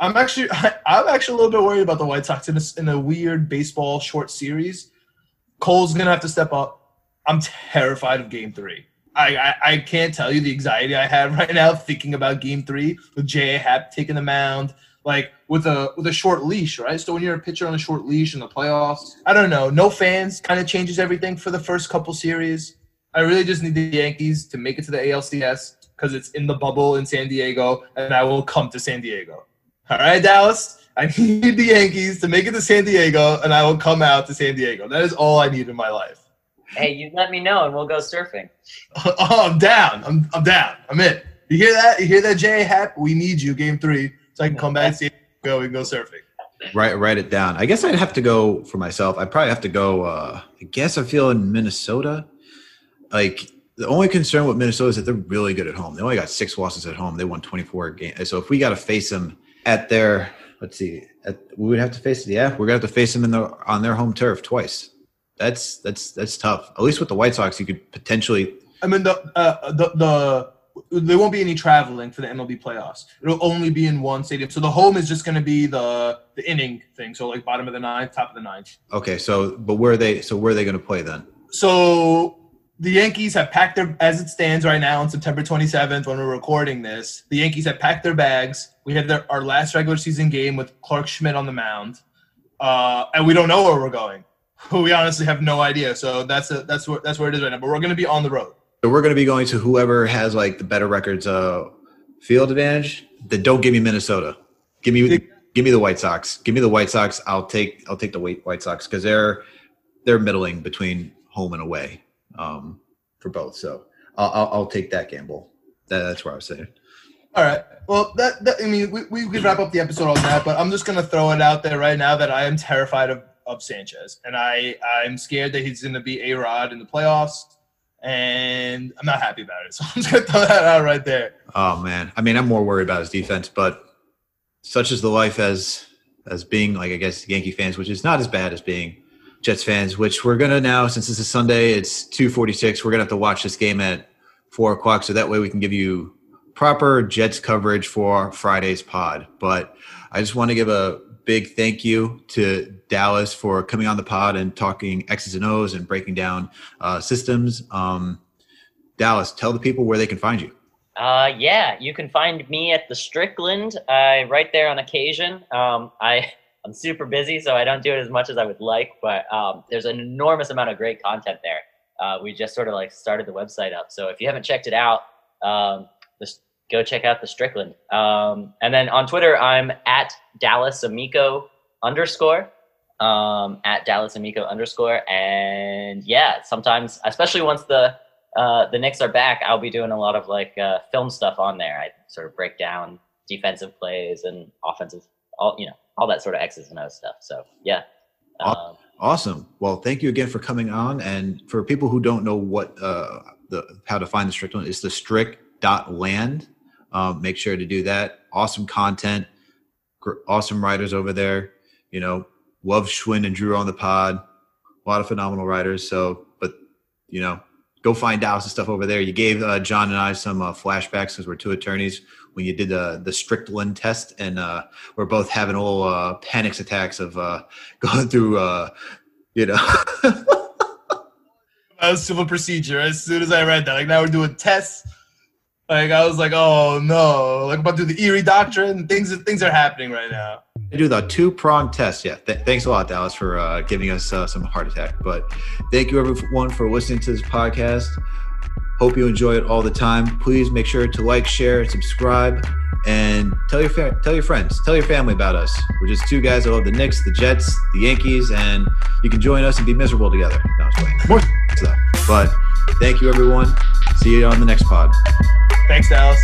B: I'm actually I'm actually a little bit worried about the White Sox in a, in a weird baseball short series. Cole's gonna have to step up. I'm terrified of Game Three. I, I, I can't tell you the anxiety I have right now thinking about Game Three with J.A. Happ taking the mound, like with a with a short leash, right? So when you're a pitcher on a short leash in the playoffs, I don't know. No fans kind of changes everything for the first couple series. I really just need the Yankees to make it to the ALCS because it's in the bubble in San Diego, and I will come to San Diego. All right, Dallas. I need the Yankees to make it to San Diego, and I will come out to San Diego. That is all I need in my life.
C: Hey, you let me know, and we'll go surfing.
B: oh, I'm down. I'm, I'm down. I'm in. You hear that? You hear that, Jay Happ? We need you, game three, so I can come back, see go, and go surfing.
A: Write write it down. I guess I'd have to go for myself. I'd probably have to go. Uh, I guess I feel in Minnesota. Like the only concern with Minnesota is that they're really good at home. They only got six losses at home. They won 24 games. So if we got to face them at their, let's see, at, we would have to face. Yeah, we're gonna have to face them in the on their home turf twice. That's that's that's tough. At least with the White Sox, you could potentially.
B: I mean the uh, the the there won't be any traveling for the MLB playoffs. It'll only be in one stadium. So the home is just going to be the the inning thing. So like bottom of the ninth, top of the ninth.
A: Okay, so but where are they? So where are they going to play then?
B: So the Yankees have packed their as it stands right now on September 27th when we're recording this. The Yankees have packed their bags. We have their our last regular season game with Clarke Schmidt on the mound, uh, and we don't know where we're going. We honestly have no idea. So that's a, that's where that's where it is right now. But we're going to be on the road.
A: So we're going to be going to whoever has like the better records, uh, field advantage. Then don't give me Minnesota. Give me give me the White Sox. Give me the White Sox. I'll take I'll take the White Sox because they're they're middling between home and away um, for both. So I'll, I'll, I'll take that gamble. That, that's where I was saying.
B: All right. Well, that, that I mean, we, we could wrap up the episode on that, but I'm just gonna throw it out there right now that I am terrified of, of Sanchez, and I I'm scared that he's gonna be A-Rod in the playoffs, and I'm not happy about it. So I'm just gonna throw that out right there.
A: Oh man, I mean, I'm more worried about his defense, but such is the life as as being like I guess Yankee fans, which is not as bad as being Jets fans. Which we're gonna now, since this is Sunday, it's 2:46. We're gonna have to watch this game at four o'clock, so that way we can give you proper Jets coverage for Friday's pod. But I just want to give a big thank you to Dallas for coming on the pod and talking X's and O's and breaking down uh, systems. Um, Dallas, tell the people where they can find you.
C: Uh, yeah, you can find me at the Strickland. I right there on occasion. Um, I I'm super busy, so I don't do it as much as I would like. But um, there's an enormous amount of great content there. Uh, we just sort of like started the website up, so if you haven't checked it out, um, just go check out the Strickland. Um, and then on Twitter, I'm at Dallas Amico underscore. Um, at Dallas Amico underscore. And yeah, sometimes, especially once the uh, the Knicks are back, I'll be doing a lot of like uh, film stuff on there. I sort of break down defensive plays and offensive, all you know, all that sort of X's and O's stuff. So yeah.
A: Um, awesome. Well, thank you again for coming on. And for people who don't know what uh, the how to find the strict one, it's the strict dot land. Um, make sure to do that. Awesome content, gr- awesome writers over there. You know, love Schwinn and Drew on the pod. A lot of phenomenal writers. So, but you know, go find Dallas and stuff over there. You gave uh, John and I some uh, flashbacks because we're two attorneys when you did the the Strickland test, and uh, we're both having little uh, panics attacks of uh, going through, uh, you know.
B: civil procedure. As soon as I read that, like now we're doing tests. Like I was like, oh no, like about to do the Erie doctrine. Things things are happening right now.
A: They do the two prong test. Yeah. Th- thanks a lot, Dallas, for uh, giving us uh, some heart attack. But thank you, everyone, for listening to this podcast. Hope you enjoy it all the time. Please make sure to like, share, subscribe, and tell your fa- tell your friends, tell your family about us. We're just two guys that love the Knicks, the Jets, the Yankees, and you can join us and be miserable together. No, More stuff. But thank you, everyone. See you on the next pod.
B: Thanks, Dallas.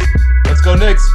B: Let's go, Knicks.